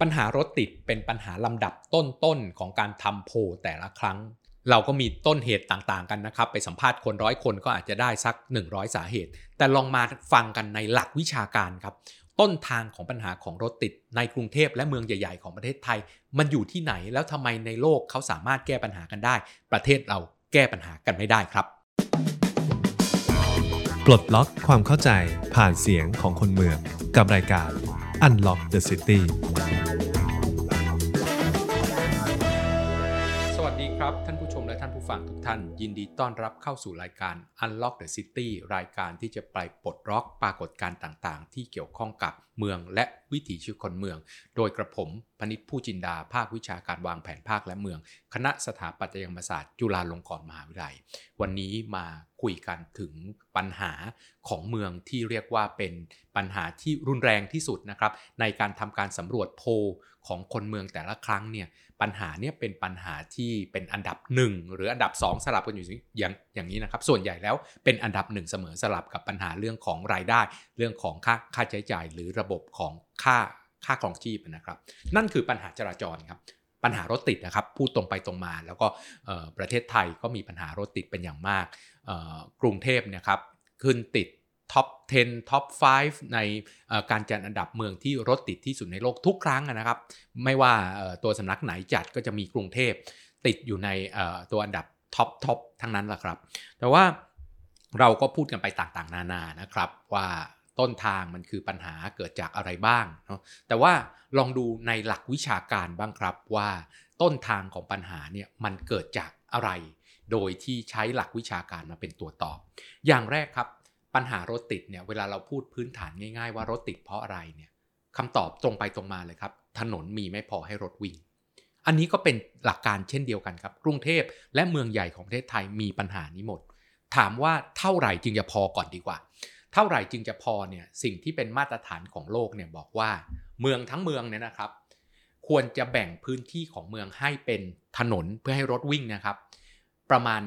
ปัญหารถติดเป็นปัญหาลำดับต้นๆของการทำโพแต่ละครั้ง เราก็มีต้นเหตุต่างๆกันนะครับ ไปสัมภาษณ์คนร้อยคนก็อาจจะได้สัก 100 สาเหตุ แต่ลองมาฟังกันในหลักวิชาการครับ ต้นทางของปัญหาของรถติดในกรุงเทพและเมืองใหญ่ๆ ของประเทศไทย มันอยู่ที่ไหนแล้วทำไมในโลกเขาสามารถแก้ปัญหากันได้ ประเทศเราแก้ปัญหากันไม่ได้ครับปลดล็อกความเข้าใจผ่านเสียงของคนเมืองกับรายการ Unlock the City ท่านยินดีต้อนรับเข้าสู่รายการ Unlock the City รายการที่จะไปปลดล็อกปรากฏการณ์ต่างๆ ที่เกี่ยวข้องกับเมืองและวิถีชีวิตคนเมือง โดยกระผมพนิษฐ์ผู้จินดา ภาควิชาการวางแผนภาคและเมือง คณะสถาปัตยกรรมศาสตร์ จุฬาลงกรณ์มหาวิทยาลัย วันนี้มาคุยกันถึงปัญหาของเมืองที่เรียกว่าเป็นปัญหาที่รุนแรงที่สุดนะครับในการทำการสำรวจโพลของคนเมืองแต่ละครั้งเนี่ย ปัญหาเนี่ยเป็นปัญหาที่เป็นอันดับ 1 หรืออันดับ 2 สลับกันอยู่อย่างอย่างนี้นะครับ ส่วนใหญ่แล้วเป็นอันดับ 1 เสมอสลับกับปัญหาเรื่องของรายได้ เรื่องของค่าค่าใช้จ่าย หรือระบบของค่าค่าครองชีพนะครับ นั่นคือปัญหาจราจรครับปัญหารถติดนะครับพูดตรงไปตรงมา แล้วก็ประเทศไทยก็มีปัญหารถติดเป็นอย่างมากกรุงเทพนะครับขึ้นติด top 10 top 5 ในการจัดอันดับเมืองที่รถติดที่สุดในโลกทุกครั้งนะครับ ไม่ว่าตัวสำนักไหนจัดก็จะมีกรุงเทพติดอยู่ในตัวอันดับ top top ทั้งนั้นแหละครับ แต่ว่าเราก็พูดกันไปต่างๆ นานานะครับ ว่าต้นทางมันคือปัญหาเกิดจากอะไรบ้างเนาะแต่ว่าลองดูในหลักวิชาการบ้างครับว่าต้นทางของปัญหาเนี่ยมันเกิดจากอะไร โดยที่ใช้หลักวิชาการมาเป็นตัวตอบ อย่างแรกครับ ปัญหารถติดเนี่ยเวลาเราพูดพื้นฐานง่าย ๆ ว่ารถติดเพราะอะไรเนี่ยคำตอบตรงไปตรงมาเลยครับ ถนนมีไม่พอให้รถวิ่ง อันนี้ก็เป็นหลักการเช่นเดียวกันครับ กรุงเทพและเมืองใหญ่ของประเทศไทยมีปัญหานี้หมด ถามว่าเท่าไหร่จึงจะพอก่อนดีกว่า เท่าไหร่จึงจะพอเนี่ยสิ่งที่เป็นมาตรฐานของโลกเนี่ยบอกว่า เมืองทั้งเมืองเนี่ยนะครับ ควรจะแบ่งพื้นที่ของเมืองให้เป็นถนนเพื่อให้รถวิ่งนะครับ ประมาณ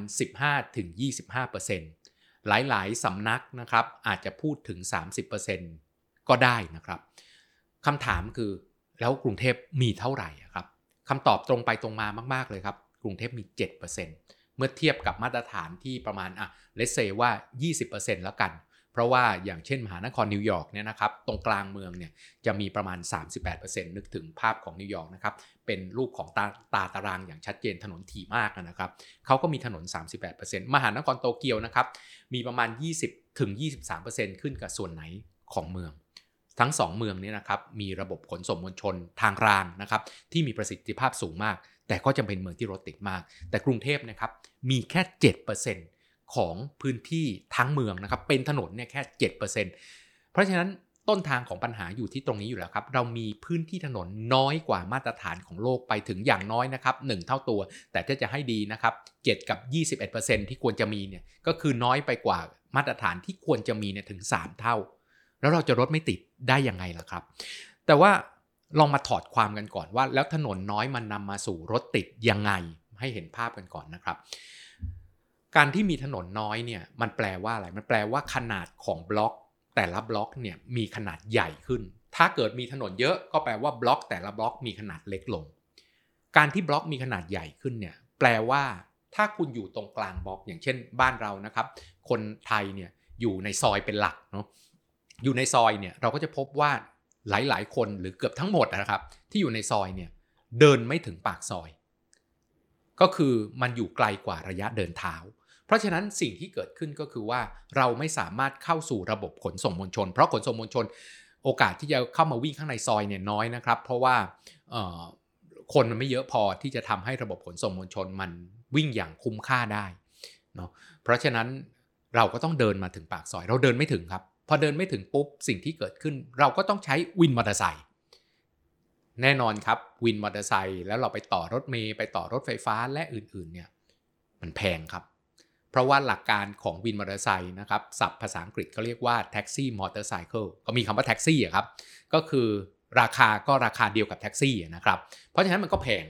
15-25% หลายๆสำนักนะครับอาจจะพูดถึง 30%ก็ได้นะครับคำถามคือแล้วกรุงเทพมีเท่าไหร่ครับคำตอบตรงไปตรงมามาก ๆ เลยครับ กรุงเทพมี 7%เมื่อเทียบกับมาตรฐานที่ประมาณอะlet's say ว่า 20%แล้วกัน เพราะว่าอย่างเช่นมหานครนิวยอร์กเนี่ยนะครับตรงกลางเมืองเนี่ยจะมีประมาณ 38%นึกถึงภาพของนิวยอร์กนะครับเป็นรูปของตาตาตารางอย่างชัดเจนถนนถี่มากนะครับเขาก็มีถนน 38%มหานครโตเกียวนะครับมีประมาณ 20ถึง23%ขึ้นกับส่วนไหนของเมือง ทั้ง 2 เมืองนี้นะครับมีระบบขนส่งมวลชนทางรางนะครับที่มีประสิทธิภาพสูงมาก แต่ก็จะเป็นเมืองที่รถติดมาก แต่กรุงเทพนะครับมีแค่ 7% ของพื้นที่ทั้งเมืองนะครับ เป็นถนนเนี่ยแค่ 7%เพราะฉะนั้นต้นทางของปัญหาอยู่ที่ตรงนี้อยู่แล้วครับ เรามีพื้นที่ถนนน้อยกว่ามาตรฐานของโลกไปถึงอย่างน้อยนะครับ1เท่าตัว แต่ถ้าจะให้ดีนะครับ7กับ 21%ที่ควรจะมีเนี่ยก็คือน้อยไปกว่ามาตรฐานที่ควรจะมีเนี่ยถึง 3 เท่า แล้วเราจะรถไม่ติดได้ยังไงล่ะครับ แต่ว่าลองมาถอดความกันก่อนว่า แล้วถนนน้อยมันนำมาสู่รถติดยังไงให้เห็นภาพกันก่อนนะครับ การที่มีถนนน้อยเนี่ยมันแปลว่าอะไร มันแปลว่าขนาดของบล็อก แต่ละบล็อกเนี่ยมีขนาดใหญ่ขึ้น ถ้าเกิดมีถนนเยอะก็แปลว่าบล็อก แต่ละบล็อกมีขนาดเล็กลง การที่บล็อกมีขนาดใหญ่ขึ้นเนี่ยแปลว่าถ้าคุณอยู่ตรงกลางบล็อก อย่างเช่น บ้านเรานะครับ คนไทยเนี่ยอยู่ในซอยเป็นหลักเนาะ อยู่ในซอยเนี่ยเราก็จะพบว่าหลายๆ คนหรือเกือบทั้งหมดนะครับ ที่อยู่ในซอยเนี่ยเดินไม่ถึงปากซอย ก็คือมันอยู่ไกลกว่าระยะเดินเท้า เพราะฉะนั้นสิ่งที่เกิดขึ้นก็คือว่าเราไม่สามารถเข้าสู่ระบบขนส่งมวลชน เพราะขนส่งมวลชน โอกาสที่จะเข้ามาวิ่งข้างในซอยเนี่ยน้อยนะครับ เพราะว่าคนมันไม่เยอะพอที่จะทำให้ระบบขนส่งมวลชนมันวิ่งอย่างคุ้มค่าได้เนาะเพราะฉะนั้นเราก็ต้องเดินมาถึงปากซอย เราเดินไม่ถึงครับ พอเดินไม่ถึงปุ๊บสิ่งที่เกิดขึ้น เราก็ต้องใช้วินมอเตอร์ไซค์แน่นอนครับวินมอเตอร์ไซค์แล้วเราไปต่อรถเมล์ไปต่อรถไฟฟ้าและอื่นๆเนี่ยมันแพงครับ เพราะว่าหลักการของวินมอเตอร์ไซค์นะครับศัพท์ภาษาอังกฤษก็เรียกว่าแท็กซี่มอเตอร์ไซค์ก็มีคำว่าแท็กซี่ครับ ก็คือราคาก็ราคาเดียวกับแท็กซี่นะครับ เพราะฉะนั้นมันก็แพง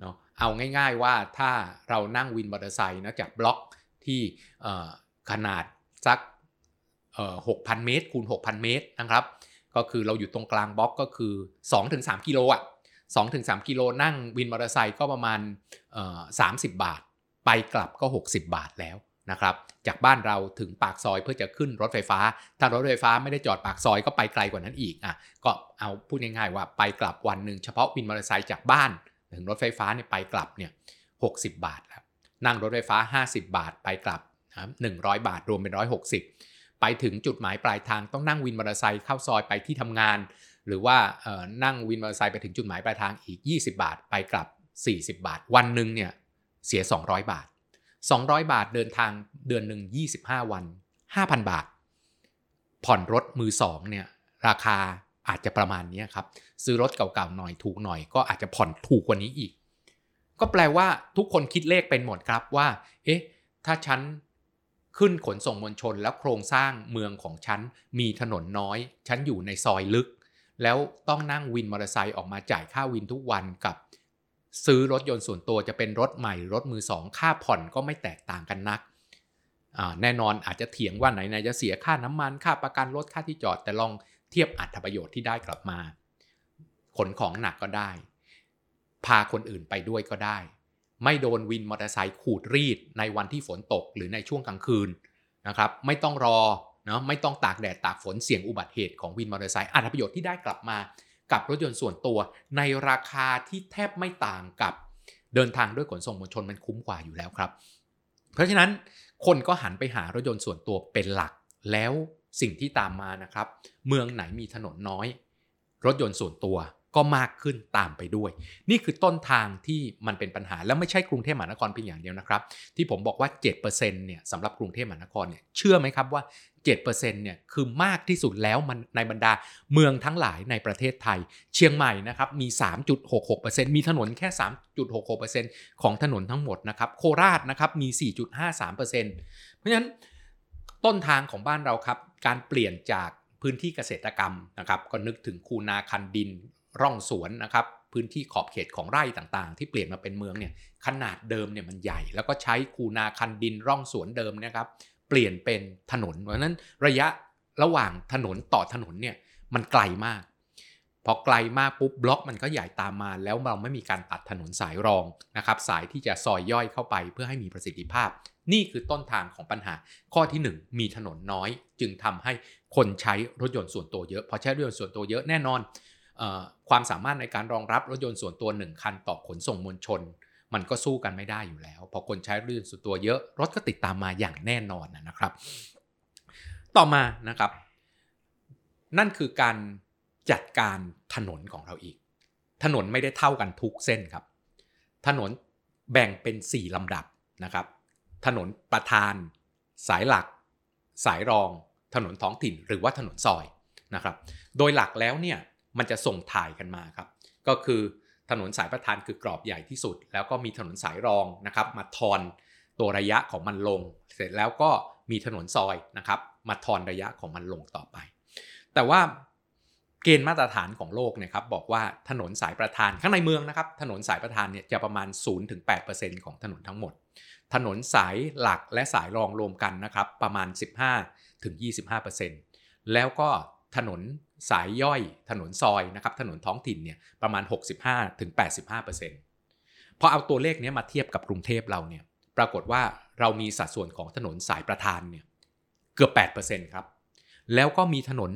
เนาะเอาง่ายๆว่าถ้าเรานั่งวินมอเตอร์ไซค์นะจากบล็อกที่ขนาดสักหกพันเมตรคูณ6,000เมตรนะครับ ก็คือเราอยู่ตรงกลางบล็อกก็คือ2-3กิโลอะ2-3กิโลนั่งวินมอเตอร์ไซค์ก็ประมาณสามสิบบาท ไปกลับก็ 60 บาทแล้วนะครับจากบ้านเราถึงปากซอยเพื่อจะขึ้นรถไฟฟ้า ถ้ารถไฟฟ้าไม่ได้จอดปากซอยก็ไปไกลกว่านั้นอีกอะก็เอาพูดง่ายๆว่าไปกลับวันหนึ่งเฉพาะวินมอเตอร์ไซค์จากบ้าน ถึงรถไฟฟ้าเนี่ยไปกลับเนี่ยหกบาทแล้วนั่งรถไฟฟ้า 50 บาทไปกลับหนึ่งร้อยบาทรวมเป็น 160 ไปถึงจุดหมายปลายทางต้องนั่งวินมอเตอร์ไซค์เข้าซอยไปที่ทำงาน หรือว่านั่งวินมอเตอร์ไซค์ไปถึงจุดหมายปลายทางอีก 20 บาทไปกลับ 40 บาท วันหนึ่งเนี่ย เสีย 200 บาท 200 บาทเดินทางเดือนหนึ่ง25 วัน 5,000 บาท ผ่อนรถมือสองเนี่ยราคาอาจจะประมาณนี้ครับ ซื้อรถเก่าๆหน่อยถูกหน่อยก็อาจจะผ่อนถูกกว่านี้อีก ก็แปลว่าทุกคนคิดเลขเป็นหมดครับว่า เอ๊ะ ถ้าฉันขึ้นขนส่งมวลชนแล้วโครงสร้างเมืองของฉันมีถนนน้อย ฉันอยู่ในซอยลึก แล้วต้องนั่งวินมอเตอร์ไซค์ออกมาจ่ายค่าวินทุกวันกับ ซื้อรถยนต์ส่วนตัวจะเป็นรถใหม่รถมือสองค่าผ่อนก็ไม่แตกต่างกันนัก แน่นอนอาจจะเถียงว่าไหนไหนจะเสียค่าน้ำมันค่าประกันรถค่าที่จอด แต่ลองเทียบอัตประโยชน์ที่ได้กลับมา ขนของหนักก็ได้ พาคนอื่นไปด้วยก็ได้ ไม่โดนวินมอเตอร์ไซค์ขูดรีดในวันที่ฝนตกหรือในช่วงกลางคืนนะครับ ไม่ต้องรอเนาะไม่ต้องตากแดดตากฝนเสี่ยงอุบัติเหตุของวินมอเตอร์ไซค์อัตประโยชน์ที่ได้กลับมา กับรถยนต์ส่วนตัว ในราคาที่แทบไม่ต่างกับเดินทางด้วยขนส่งมวลชนมันคุ้มกว่าอยู่แล้วครับ เพราะฉะนั้นคนก็หันไปหารถยนต์ส่วนตัวเป็นหลักแล้วสิ่งที่ตามมานะครับ เมืองไหนมีถนนน้อย รถยนต์ส่วนตัว ก็มากขึ้นตามไปด้วย นี่คือต้นทางที่มันเป็นปัญหา แล้วไม่ใช่กรุงเทพมหานครเพียงอย่างเดียวนะครับ ที่ผมบอกว่า 7%เนี่ยสำหรับกรุงเทพมหานครเนี่ยเชื่อไหมครับว่า 7%เนี่ยคือมากที่สุดแล้วมันในบรรดาเมืองทั้งหลายในประเทศไทย เชียงใหม่นะครับมี 3.66%มีถนนแค่ 3.66%ของถนนทั้งหมดนะครับโคราชนะครับมี 4.53%เพราะฉะนั้นต้นทางของบ้านเราครับการเปลี่ยนจากพื้นที่เกษตรกรรมนะครับก็นึกถึงคูนาคันดิน ร่องสวนนะครับพื้นที่ขอบเขตของไร่ต่างๆ ที่เปลี่ยนมาเป็นเมืองเนี่ยขนาดเดิมเนี่ยมันใหญ่ แล้วก็ใช้คูนาคันดินร่องสวนเดิมนะครับ เปลี่ยนเป็นถนนเพราะนั้นระยะระหว่างถนนต่อถนนเนี่ยมันไกลมาก พอไกลมากปุ๊บบล็อกมันก็ใหญ่ตามมา แล้วเราไม่มีการตัดถนนสายรองนะครับ สายที่จะซอยย่อยเข้าไปเพื่อให้มีประสิทธิภาพ นี่คือต้นทางของปัญหา ข้อที่ 1 มีถนนน้อย จึงทำให้คนใช้รถยนต์ส่วนตัวเยอะ พอใช้รถยนต์ส่วนตัวเยอะแน่นอน ความสามารถในการรองรับรถยนต์ส่วนตัว 1 คันต่อขนส่งมวลชน มันก็สู้กันไม่ได้อยู่แล้ว พอคนใช้รถยนต์ส่วนตัวเยอะ รถก็ติดตามมาอย่างแน่นอนนะครับ ต่อมานะครับ นั่นคือการจัดการถนนของเราอีก ถนนไม่ได้เท่ากันทุกเส้นครับ ถนนแบ่งเป็น 4 ลำดับนะครับ ถนนประธาน สายหลัก สายรอง ถนนท้องถิ่น หรือว่าถนนซอยนะครับ โดยหลักแล้วเนี่ย มันจะส่งถ่ายกันมาครับ ก็คือถนนสายประธานคือกรอบใหญ่ที่สุด แล้วก็มีถนนสายรองนะครับ มาทอนตัวระยะของมันลง เสร็จแล้วก็มีถนนซอยนะครับ มาทอนระยะของมันลงต่อไป แต่ว่าเกณฑ์มาตรฐานของโลกเนี่ยครับบอกว่าถนนสายประธานข้างในเมืองนะครับ ถนนสายประธานเนี่ยจะประมาณ 0-8%ของถนนทั้งหมด ถนนสายหลักและสายรองรวมกันนะครับ ประมาณ 15-25%แล้วก็ถนน สายย่อยถนนซอยนะครับถนนท้องถิ่นเนี่ยประมาณ 65-85%พอเอาตัวเลขนี้มาเทียบกับกรุงเทพเราเนี่ยปรากฏว่าเรามีสัดส่วนของถนนสายประธานเนี่ยเกือบ 8%ครับ แล้วก็มีถนน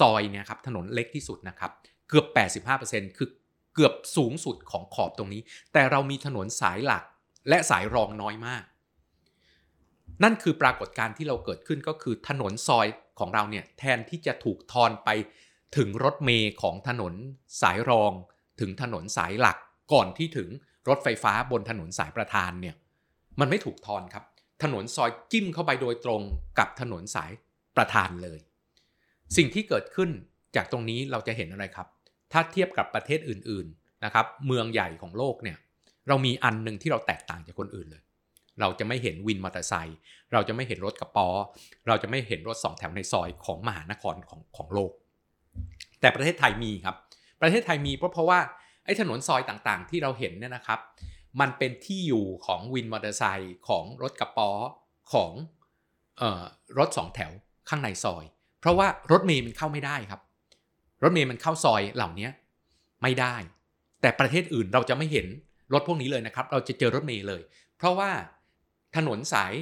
ซอยเนี่ยครับถนนเล็กที่สุดนะครับเกือบ 85%คือเกือบสูงสุดของขอบตรงนี้ แต่เรามีถนนสายหลักและสายรองน้อยมาก นั่นคือปรากฏการณ์ที่เราเกิดขึ้นก็คือถนนซอยของเราเนี่ยแทนที่จะถูกทอนไป ถึงรถเมย์ของถนนสายรองถึงถนนสายหลักก่อนที่ถึงรถไฟฟ้าบนถนนสายประธานเนี่ยมันไม่ถูกทอนครับ ถนนซอยจิ้มเข้าไปโดยตรงกับถนนสายประธานเลย สิ่งที่เกิดขึ้นจากตรงนี้เราจะเห็นอะไรครับ ถ้าเทียบกับประเทศอื่นๆนะครับ เมืองใหญ่ของโลกเนี่ยเรามีอันหนึ่งที่เราแตกต่างจากคนอื่นเลย เราจะไม่เห็นวินมอเตอร์ไซค์เราจะไม่เห็นรถกระป๋อเราจะไม่เห็นรถสองแถวในซอยของมหานครของของโลก แต่ประเทศไทยมีครับ ประเทศไทยมีเพราะเพราะว่าไอ้ถนนซอยต่างๆ ที่เราเห็นเนี่ยนะครับ มันเป็นที่อยู่ของวินมอเตอร์ไซค์ของรถกระป๋อของออรถสองแถวข้างในซอย เพราะว่ารถเมย์มันเข้าไม่ได้ครับ รถเมย์มันเข้าซอยเหล่านี้ไม่ได้ แต่ประเทศอื่นเราจะไม่เห็นรถพวกนี้เลยนะครับ เราจะเจอรถเมล์เลย เพราะว่าถนนสาย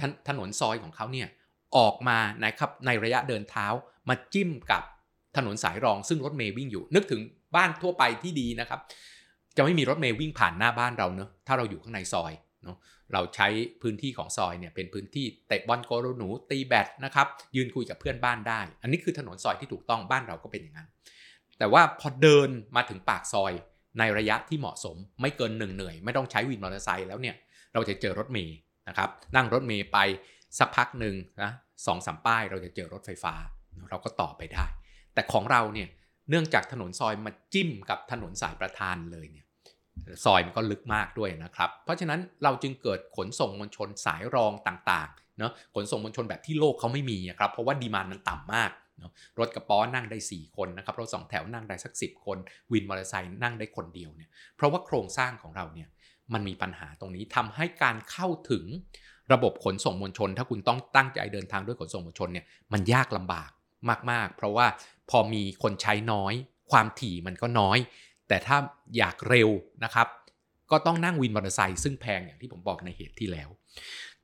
ถถนนซอยของเขาเนี่ยออกมานะครับในระยะเดินเท้ามาจิ้มกับ ถนนสายรองซึ่งรถเมย์วิ่งอยู่ นึกถึงบ้านทั่วไปที่ดีนะครับ จะไม่มีรถเมย์วิ่งผ่านหน้าบ้านเราเนอะถ้าเราอยู่ข้างในซอยเนาะเราใช้พื้นที่ของซอยเนี่ยเป็นพื้นที่เตะบอลโกโรหนูตีแบดนะครับยืนคุยกับเพื่อนบ้านได้ อันนี้คือถนนซอยที่ถูกต้องบ้านเราก็เป็นอย่างนั้น แต่ว่าพอเดินมาถึงปากซอยในระยะที่เหมาะสมไม่เกินหนึ่งเหนื่อย ไม่ต้องใช้วินมอเตอร์ไซค์แล้วเนี่ยเราจะเจอรถเมย์นะครับนั่งรถเมย์ไปสักพักหนึ่งนะสองสามป้ายเราจะเจอรถไฟฟ้า เราก็ต่อไปได้ แต่ของเราเนี่ยเนื่องจากถนนซอยมาจิ้มกับถนนสายประธานเลยเนี่ยซอยมันก็ลึกมากด้วยนะครับ เพราะฉะนั้นเราจึงเกิดขนส่งมวลชนสายรองต่างๆเนาะขนส่งมวลชนแบบที่โลกเขาไม่มีครับเพราะว่าดีมานมันต่ำมากเนาะรถกระป๋อนั่งได้ 4 คนนะครับรถสองแถวนั่งได้สัก 10 คนวินมอเตอร์ไซค์นั่งได้คนเดียวเนี่ยเพราะว่าโครงสร้างของเราเนี่ยมันมีปัญหาตรงนี้ทำให้การเข้าถึงระบบขนส่งมวลชน ถ้าคุณต้องตั้งใจเดินทางด้วยขนส่งมวลชนเนี่ยมันยากลำบาก มาก ๆ เพราะว่าพอมีคนใช้น้อย ความถี่มันก็น้อย แต่ถ้าอยากเร็วนะครับ ก็ต้องนั่งวินมอเตอร์ไซค์ซึ่งแพงอย่างที่ผมบอกในเหตุที่แล้ว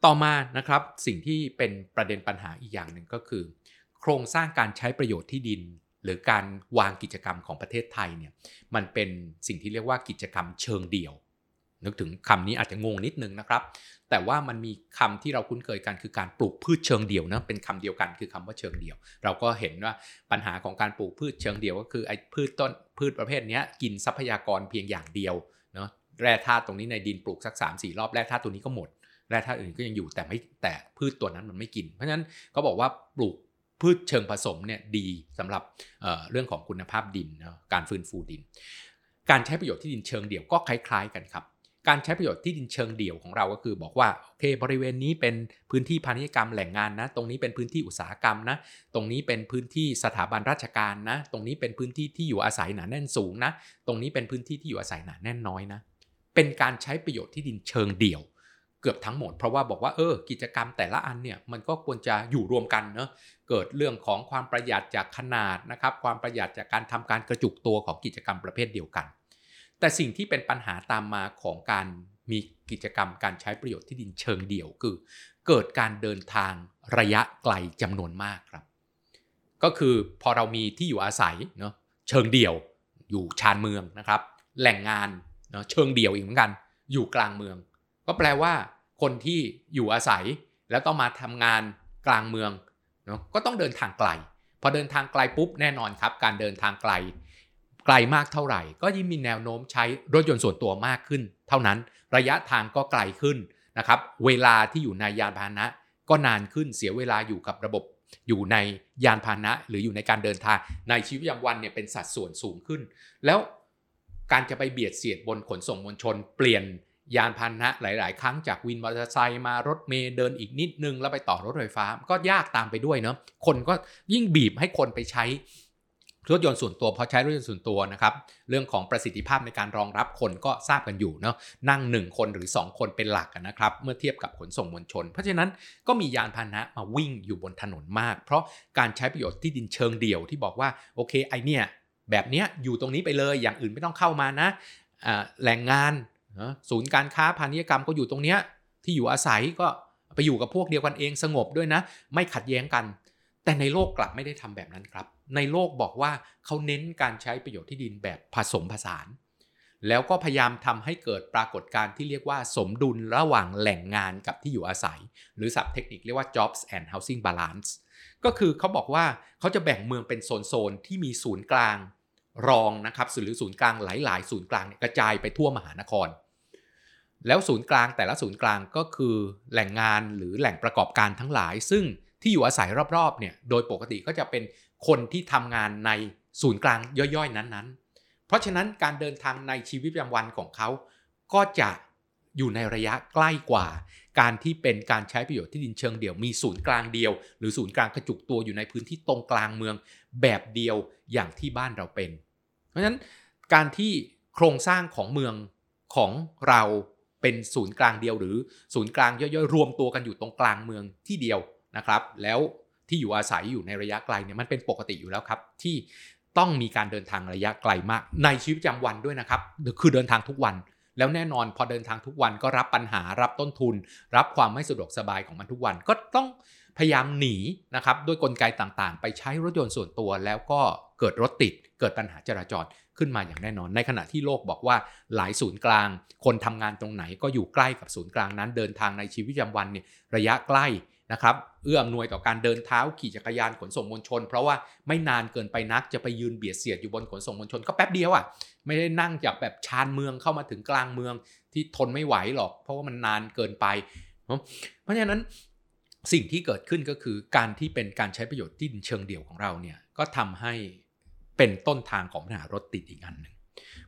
ต่อมานะครับสิ่งที่เป็นประเด็นปัญหาอีกอย่างหนึ่งก็คือ โครงสร้างการใช้ประโยชน์ที่ดิน หรือการวางกิจกรรมของประเทศไทยเนี่ยมันเป็นสิ่งที่เรียกว่ากิจกรรมเชิงเดี่ยว นึกถึงคำนี้อาจจะงงนิดนึงนะครับ แต่ว่ามันมีคำที่เราคุ้นเคยกันคือการปลูกพืชเชิงเดี่ยวนะเป็นคำเดียวกันคือคำว่าเชิงเดี่ยว เราก็เห็นว่าปัญหาของการปลูกพืชเชิงเดี่ยวก็คือไอ้พืชต้นพืชประเภทนี้กินทรัพยากรเพียงอย่างเดียวเนาะแร่ธาตุตรงนี้ในดินปลูกสัก 3 4 รอบแร่ธาตุตัวนี้ก็หมดแร่ธาตุอื่นก็ยังอยู่แต่ไม่แต่พืชตัวนั้นมันไม่กิน เพราะฉะนั้นเขาบอกว่าปลูกพืชเชิงผสมเนี่ยดีสำหรับเเรื่องของคุณภาพดินนะการฟื้นฟูดิน การใช้ประโยชน์ที่ดินเชิงเดี่ยวก็คล้าย ๆ กันครับ การใช้ประโยชน์ที่ดินเชิงเดี่ยวของเราก็คือ บอกว่าโอเคบริเวณนี้เป็นพื้นที่พาณิชยกรรมแหล่งงานนะ ตรงนี้เป็นพื้นที่อุตสาหกรรมนะ ตรงนี้เป็นพื้นที่สถาบันราชการนะ ตรงนี้เป็นพื้นที่ที่อยู่อาศัยหนาแน่นสูงนะ ตรงนี้เป็นพื้นที่ที่อยู่อาศัยหนาแน่นน้อยนะ เป็นการใช้ประโยชน์ที่ดินเชิงเดี่ยว เกือบทั้งหมด เพราะว่าบอกว่าเออกิจกรรมแต่ละอันเนี่ยมันก็ควรจะอยู่รวมกันเนาะเกิดเรื่องของความประหยัดจากขนาดนะครับความประหยัดจากการทำการกระจุกตัวของกิจกรรมประเภทเดียวกัน แต่สิ่งที่เป็นปัญหาตามมาของการมีกิจกรรมการใช้ประโยชน์ที่ดินเชิงเดี่ยวคือ เกิดการเดินทางระยะไกลจำนวนมากครับ ก็คือพอเรามีที่อยู่อาศัยเนาะเชิงเดี่ยวอยู่ชานเมืองนะครับ แหล่งงานเนาะเชิงเดี่ยวอีกเหมือนกัน อยู่กลางเมือง ก็แปลว่า คนที่อยู่อาศัยแล้วต้องมาทำงานกลางเมืองเนาะก็ต้องเดินทางไกล พอเดินทางไกลปุ๊บแน่นอนครับ การเดินทางไกล ไกลมากเท่าไหร่ ก็ยิ่งมีแนวโน้มใช้รถยนต์ส่วนตัวมากขึ้น เท่านั้นระยะทางก็ไกลขึ้นนะครับเวลาที่อยู่ในยานพาหนะ ก็นานขึ้นเสียเวลาอยู่กับระบบอยู่ในยานพาหนะ หรืออยู่ในการเดินทางในชีวิตประจำวันเนี่ยเป็นสัดส่วนสูงขึ้น แล้วการจะไปเบียดเสียดบนขนส่งมวลชน เปลี่ยนยานพาหนะหลาย ๆ ครั้งจากวินมอเตอร์ไซค์มารถเมย์เดินอีกนิดนึง แล้วไปต่อรถไฟฟ้าก็ยากตามไปด้วยเนาะคนก็ยิ่งบีบให้คนไปใช้ รถยนต์ส่วนตัวพอใช้รถยนต์ส่วนตัวนะครับเรื่องของประสิทธิภาพในการรองรับคนก็ทราบกันอยู่เนาะนั่ง 1 คนหรือ 2 คนเป็นหลักนะครับเมื่อเทียบกับขนส่งมวลชน เพราะฉะนั้นก็มียานพาหนะมาวิ่งอยู่บนถนนมาก เพราะการใช้ประโยชน์ที่ดินเชิงเดี่ยวที่บอกว่าโอเคไอเนี่ยแบบเนี้ยอยู่ตรงนี้ไปเลยอย่างอื่นไม่ต้องเข้ามานะแหล่งงานศูนย์การค้าพาณิชยกรรมก็อยู่ตรงเนี้ยที่อยู่อาศัยก็ไปอยู่กับพวกเดียวกันเองสงบด้วยนะ ไม่ขัดแย้งกัน แต่ในโลกกลับไม่ได้ทำแบบนั้นครับ ในโลกบอกว่าเขาเน้นการใช้ประโยชน์ที่ดินแบบผสมผสาน แล้วก็พยายามทำให้เกิดปรากฏการณ์ที่เรียกว่าสมดุลระหว่างแหล่งงานกับที่อยู่อาศัย หรือศัพท์เทคนิคเรียกว่า jobs and housing balance ก็คือเขาบอกว่าเขาจะแบ่งเมืองเป็นโซนๆที่มีศูนย์กลาง รองนะครับหรือศูนย์กลางหลายๆ ศูนย์กลางกระจายไปทั่วมหานคร แล้วศูนย์กลางแต่ละศูนย์กลางก็คือแหล่งงานหรือแหล่งประกอบการทั้งหลาย ซึ่งที่อยู่อาศัยรอบๆเนี่ยโดยปกติก็จะเป็น คนที่ทำงานในศูนย์กลางย่อยๆ นั้นๆ เพราะฉะนั้นการเดินทางในชีวิตประจำวันของเขา ก็จะอยู่ในระยะใกล้กว่า การที่เป็นการใช้ประโยชน์ที่ดินเชิงเดี่ยวมีศูนย์กลางเดียว หรือศูนย์กลางกระจุกตัวอยู่ในพื้นที่ตรงกลางเมืองแบบเดียวอย่างที่บ้านเราเป็น เพราะฉะนั้นการที่โครงสร้างของเมืองของเราเป็นศูนย์กลางเดียว หรือศูนย์กลางย่อยๆ รวมตัวกันอยู่ตรงกลางเมืองที่เดียวนะครับ แล้ว ที่อยู่อาศัยอยู่ในระยะไกลเนี่ยมันเป็นปกติอยู่แล้วครับ ที่ต้องมีการเดินทางระยะไกลมาก ในชีวิตประจำวันด้วยนะครับคือเดินทางทุกวัน แล้วแน่นอนพอเดินทางทุกวันก็รับปัญหารับต้นทุน รับความไม่สะดวกสบายของมันทุกวันก็ต้องพยายามหนีนะครับด้วยกลไกต่างๆ ไปใช้รถยนต์ส่วนตัวแล้วก็เกิดรถติด เกิดปัญหาจราจรขึ้นมาอย่างแน่นอน ในขณะที่โลกบอกว่าหลายศูนย์กลาง คนทำงานตรงไหนก็อยู่ใกล้กับศูนย์กลางนั้น เดินทางในชีวิตประจำวันเนี่ยระยะใกล้ นะครับเอื้ออำนวยต่อการเดินเท้าขี่จักรยานขนส่งมวลชน เพราะว่าไม่นานเกินไปนักจะไปยืนเบียดเสียดอยู่บนขนส่งมวลชนก็แป๊บเดียวอะ่ะไม่ได้นั่งจากแบบชานเมืองเข้ามาถึงกลางเมืองที่ทนไม่ไหวหรอก เพราะว่ามันนานเกินไป เพราะฉะนั้นสิ่งที่เกิดขึ้นก็คือการที่เป็นการใช้ประโยชน์ที่ดินเชิงเดี่ยวของเราเนี่ยก็ทำให้เป็นต้นทางของปัญหารถติดอีกอันหนึ่ง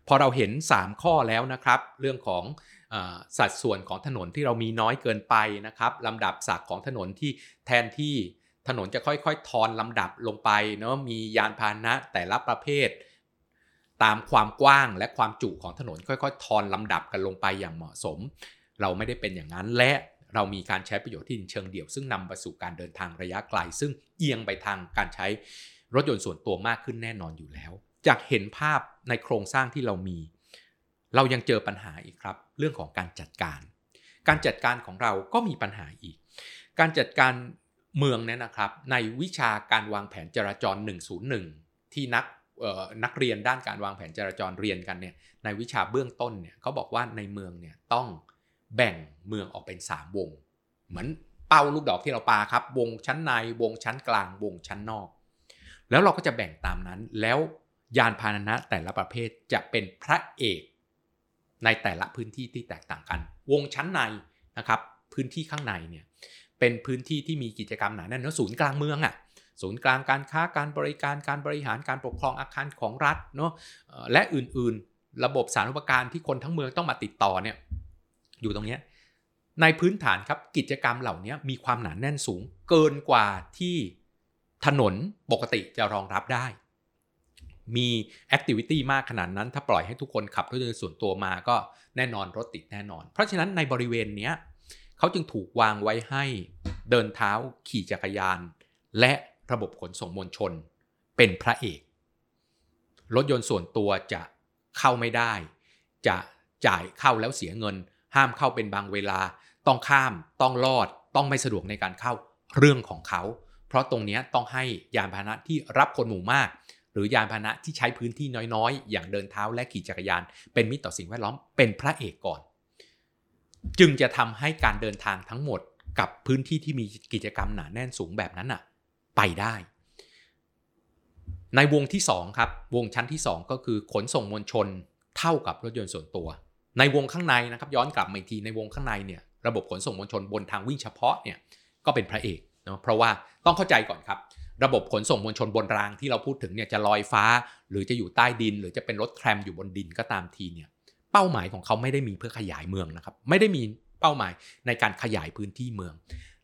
พอเราเห็น 3 ข้อแล้วนะครับ เรื่องของ สัดส่วนของถนนที่เรามีน้อยเกินไปนะครับลำดับศักดิ์ของถนนที่แทนที่ถนนจะค่อยๆ ทอนลำดับลงไปเนาะมียานพาหนะแต่ละประเภท ตามความกว้างและความจุของถนนค่อยๆ ทอนลำดับกันลงไปอย่างเหมาะสม เราไม่ได้เป็นอย่างนั้นและเรามีการใช้ประโยชน์ที่เชิงเดี่ยว ซึ่งนำไปสู่การเดินทางระยะไกล ซึ่งเอียงไปทางการใช้รถยนต์ส่วนตัวมากขึ้นแน่นอนอยู่แล้ว จากเห็นภาพในโครงสร้างที่เรามี เรายังเจอปัญหาอีกครับ เรื่องของการจัดการ การจัดการของเราก็มีปัญหาอีก การจัดการเมืองเนี่ยนะครับ ในวิชาการวางแผนจราจร 101 ที่นักนักเรียนด้านการวางแผนจราจรเรียนกันเนี่ยในวิชาเบื้องต้นเนี่ยเขาบอกว่าในเมืองเนี่ยต้องแบ่งเมืองออกเป็น 3 วง เหมือนเป้าลูกดอกที่เราปาครับ วงชั้นในวงชั้นกลาง วงชั้นนอก แล้วเราก็จะแบ่งตามนั้นแล้วยานพาหนะแต่ละประเภทจะเป็นพระเอก ในแต่ละพื้นที่ที่แตกต่างกัน วงชั้นในนะครับพื้นที่ข้างในเนี่ยเป็นพื้นที่ที่มีกิจกรรมหนาแน่นเนาะศูนย์กลางเมืองอะ่ะศูนย์กลางการค้าการบริการการบริหารการปกครองอาคารของรัฐเนาะและอื่นๆ ระบบสาธารณูปการที่คนทั้งเมืองต้องมาติดต่อเนี่ยอยู่ตรงนี้ในพื้นฐานครับกิจกรรมเหล่านี้มีความหนาแน่นสูงเกินกว่าที่ถนนปกติจะรองรับได้ มีแอคทิวิตี้มากขนาดนั้น ถ้าปล่อยให้ทุกคนขับรถยนต์ส่วนตัวมาก็แน่นอนรถติดแน่นอน เพราะฉะนั้นในบริเวณนี้เขาจึงถูกวางไว้ให้เดินเท้าขี่จักรยาน และระบบขนส่งมวลชน เป็นพระเอก รถยนต์ส่วนตัวจะเข้าไม่ได้ จะจ่ายเข้าแล้วเสียเงิน ห้ามเข้าเป็นบางเวลา ต้องข้ามต้องลอด ต้องไม่สะดวกในการเข้าเรื่องของเขา เพราะตรงนี้ต้องให้ยานพาหนะที่รับคนหมู่มาก หรือยานพาหนะที่ใช้พื้นที่น้อยๆ อย่างเดินเท้าและขี่จักรยาน เป็นมิตรต่อสิ่งแวดล้อมเป็นพระเอกก่อน จึงจะทำให้การเดินทางทั้งหมดกับพื้นที่ที่มีกิจกรรมหนาแน่นสูงแบบนั้นน่ะ ไปได้ ในวงที่2ครับวงชั้นที่ 2 ก็คือขนส่งมวลชนเท่ากับรถยนต์ส่วนตัว ในวงข้างในนะครับย้อนกลับมาอีกทีในวงข้างในเนี่ยระบบขนส่งมวลชนบนทางวิ่งเฉพาะเนี่ยก็เป็นพระเอกเนาะเพราะว่าต้องเข้าใจก่อนครับ ระบบขนส่งมวลชนบนรางที่เราพูดถึงเนี่ยจะลอยฟ้า หรือจะอยู่ใต้ดิน หรือจะเป็นรถแทรมอยู่บนดินก็ตามทีเนี่ยเป้าหมายของเขาไม่ได้มีเพื่อขยายเมืองนะครับ ไม่ได้มีเป้าหมายในการขยายพื้นที่เมือง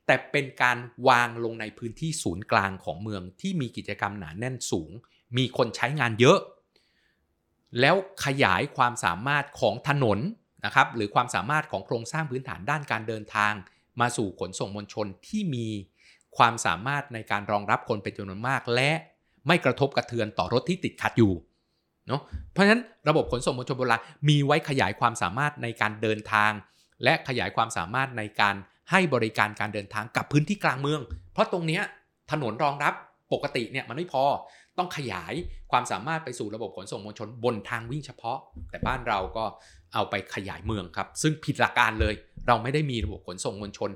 แต่เป็นการวางลงในพื้นที่ศูนย์กลางของเมืองที่มีกิจกรรมหนาแน่นสูง มีคนใช้งานเยอะ แล้วขยายความสามารถของถนนนะครับหรือความสามารถของโครงสร้างพื้นฐานด้านการเดินทาง มาสู่ขนส่งมวลชนที่มี ความสามารถในการรองรับคนเป็นจำนวนมาก และไม่กระทบกระเทือนต่อรถที่ติดขัดอยู่เนาะเพราะฉะนั้นระบบขนส่งมวลชนโบราณมีไว้ขยายความสามารถในการเดินทาง และขยายความสามารถในการให้บริการการเดินทางกับพื้นที่กลางเมือง เพราะตรงนี้ถนนรองรับปกติเนี่ยมันไม่พอต้องขยายความสามารถไปสู่ระบบขนส่งมวลชนบนทางวิ่งเฉพาะ แต่บ้านเราก็เอาไปขยายเมืองครับ ซึ่งผิดหลักการเลย เราไม่ได้มีระบบขนส่งมวลชน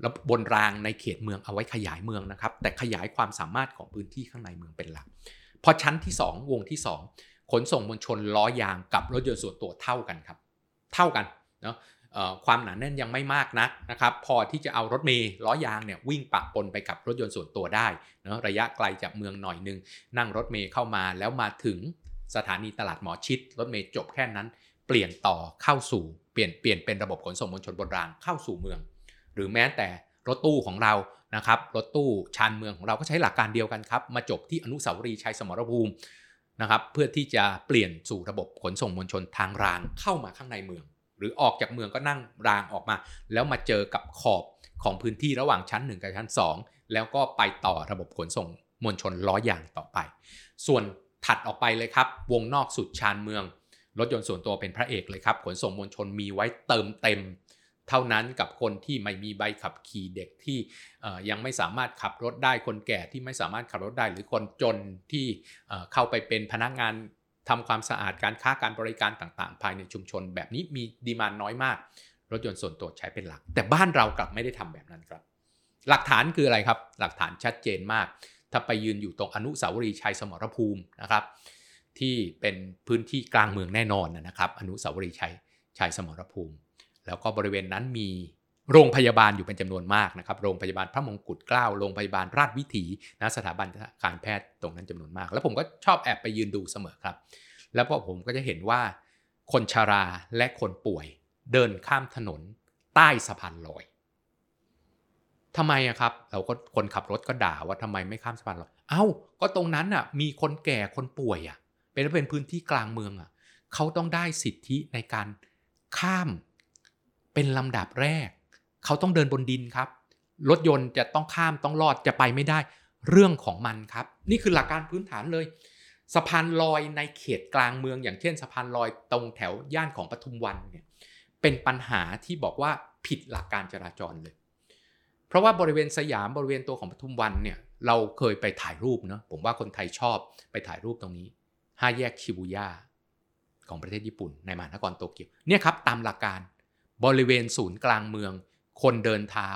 แล้วบนรางในเขตเมืองเอาไว้ขยายเมืองนะครับ แต่ขยายความสามารถของพื้นที่ข้างในเมืองเป็นหลัก พอชั้นที่ 2 วงที่ 2 ขนส่งมวลชนล้อยางกับรถยนต์ส่วนตัวเท่ากันครับ เท่ากันเนาะความหนาแน่นยังไม่มากนักนะครับ พอที่จะเอารถเมล์ล้อยางเนี่ยวิ่งปะปนไปกับรถยนต์ส่วนตัวได้นะระยะไกลจากเมืองหน่อยนึง นั่งรถเมล์เข้ามาแล้วมาถึงสถานีตลาดหมอชิด รถเมล์จบแค่นั้น เปลี่ยนต่อเข้าสู่เปลี่ยนเปลี่ยนเป็นระบบขนส่งมวลชนบนรางเข้าสู่เมือง หรือแม้แต่รถตู้ของเรานะครับรถตู้ชานเมืองของเราก็ใช้หลักการเดียวกันครับ มาจบที่อนุสาวรีย์ชัยสมรภูมินะครับเพื่อที่จะเปลี่ยนสู่ระบบขนส่งมวลชนทางรางเข้ามาข้างในเมือง หรือออกจากเมืองก็นั่งรางออกมา แล้วมาเจอกับขอบของพื้นที่ระหว่างชั้น 1 กับชั้น 2 แล้วก็ไปต่อระบบขนส่งมวลชนล้อยางต่อไป ส่วนถัดออกไปเลยครับ วงนอกสุดชานเมือง รถยนต์ส่วนตัวเป็นพระเอกเลยครับ ขนส่งมวลชนมีไว้เติมเต็ม เท่านั้นกับคนที่ไม่มีใบขับขี่เด็กที่ยังไม่สามารถขับรถได้คนแก่ที่ไม่สามารถขับรถได้ หรือคนจนที่เข้าไปเป็นพนักงานทำความสะอาดการค้าการบริการต่างๆ ภายในชุมชน แบบนี้มีดีมานน้อยมาก รถยนต์ส่วนตัวใช้เป็นหลัก แต่บ้านเรากลับไม่ได้ทำแบบนั้นครับ หลักฐานคืออะไรครับ หลักฐานชัดเจนมาก ถ้าไปยืนอยู่ตรงอนุสาวรีย์ชัยสมรภูมินะครับ ที่เป็นพื้นที่กลางเมืองแน่นอนนะครับ อนุสาวรีย์ชัยชัยสมรภูมิ แล้วก็บริเวณนั้นมีโรงพยาบาลอยู่เป็นจำนวนมากนะครับ โรงพยาบาลพระมงกุฎเกล้า โรงพยาบาลราชวิถีนะสถาบันการแพทย์ตรงนั้นจำนวนมาก แล้วผมก็ชอบแอบไปยืนดูเสมอครับ แล้วพอผมก็จะเห็นว่า คนชาราและคนป่วย เดินข้ามถนน ใต้สะพานลอยทำไมอะครับ เราก็คนขับรถก็ด่าว่าทำไมไม่ข้ามสะพานลอย เอ้า ก็ตรงนั้นอะมีคนแก่คนป่วยอะเป็นเป็นพื้นที่กลางเมืองอะเขาต้องได้สิทธิในการข้าม เป็นลำดับแรก เขาต้องเดินบนดินครับ รถยนต์จะต้องข้ามต้องรอดจะไปไม่ได้ เรื่องของมันครับ นี่คือหลักการพื้นฐานเลย สะพานลอยในเขตกลางเมือง อย่างเช่น สะพานลอยตรงแถวย่านของปทุมวันเนี่ยเป็นปัญหาที่บอกว่าผิดหลักการจราจรเลย เพราะว่าบริเวณสยามบริเวณตัวของปทุมวันเนี่ยเราเคยไปถ่ายรูปเนาะผมว่าคนไทยชอบไปถ่ายรูปตรงนี้ห้าแยกชิบูย่าของประเทศญี่ปุ่นในมหานครโตเกียวเนี่ยครับตามหลักการ บริเวณศูนย์กลางเมือง คนเดินเท้า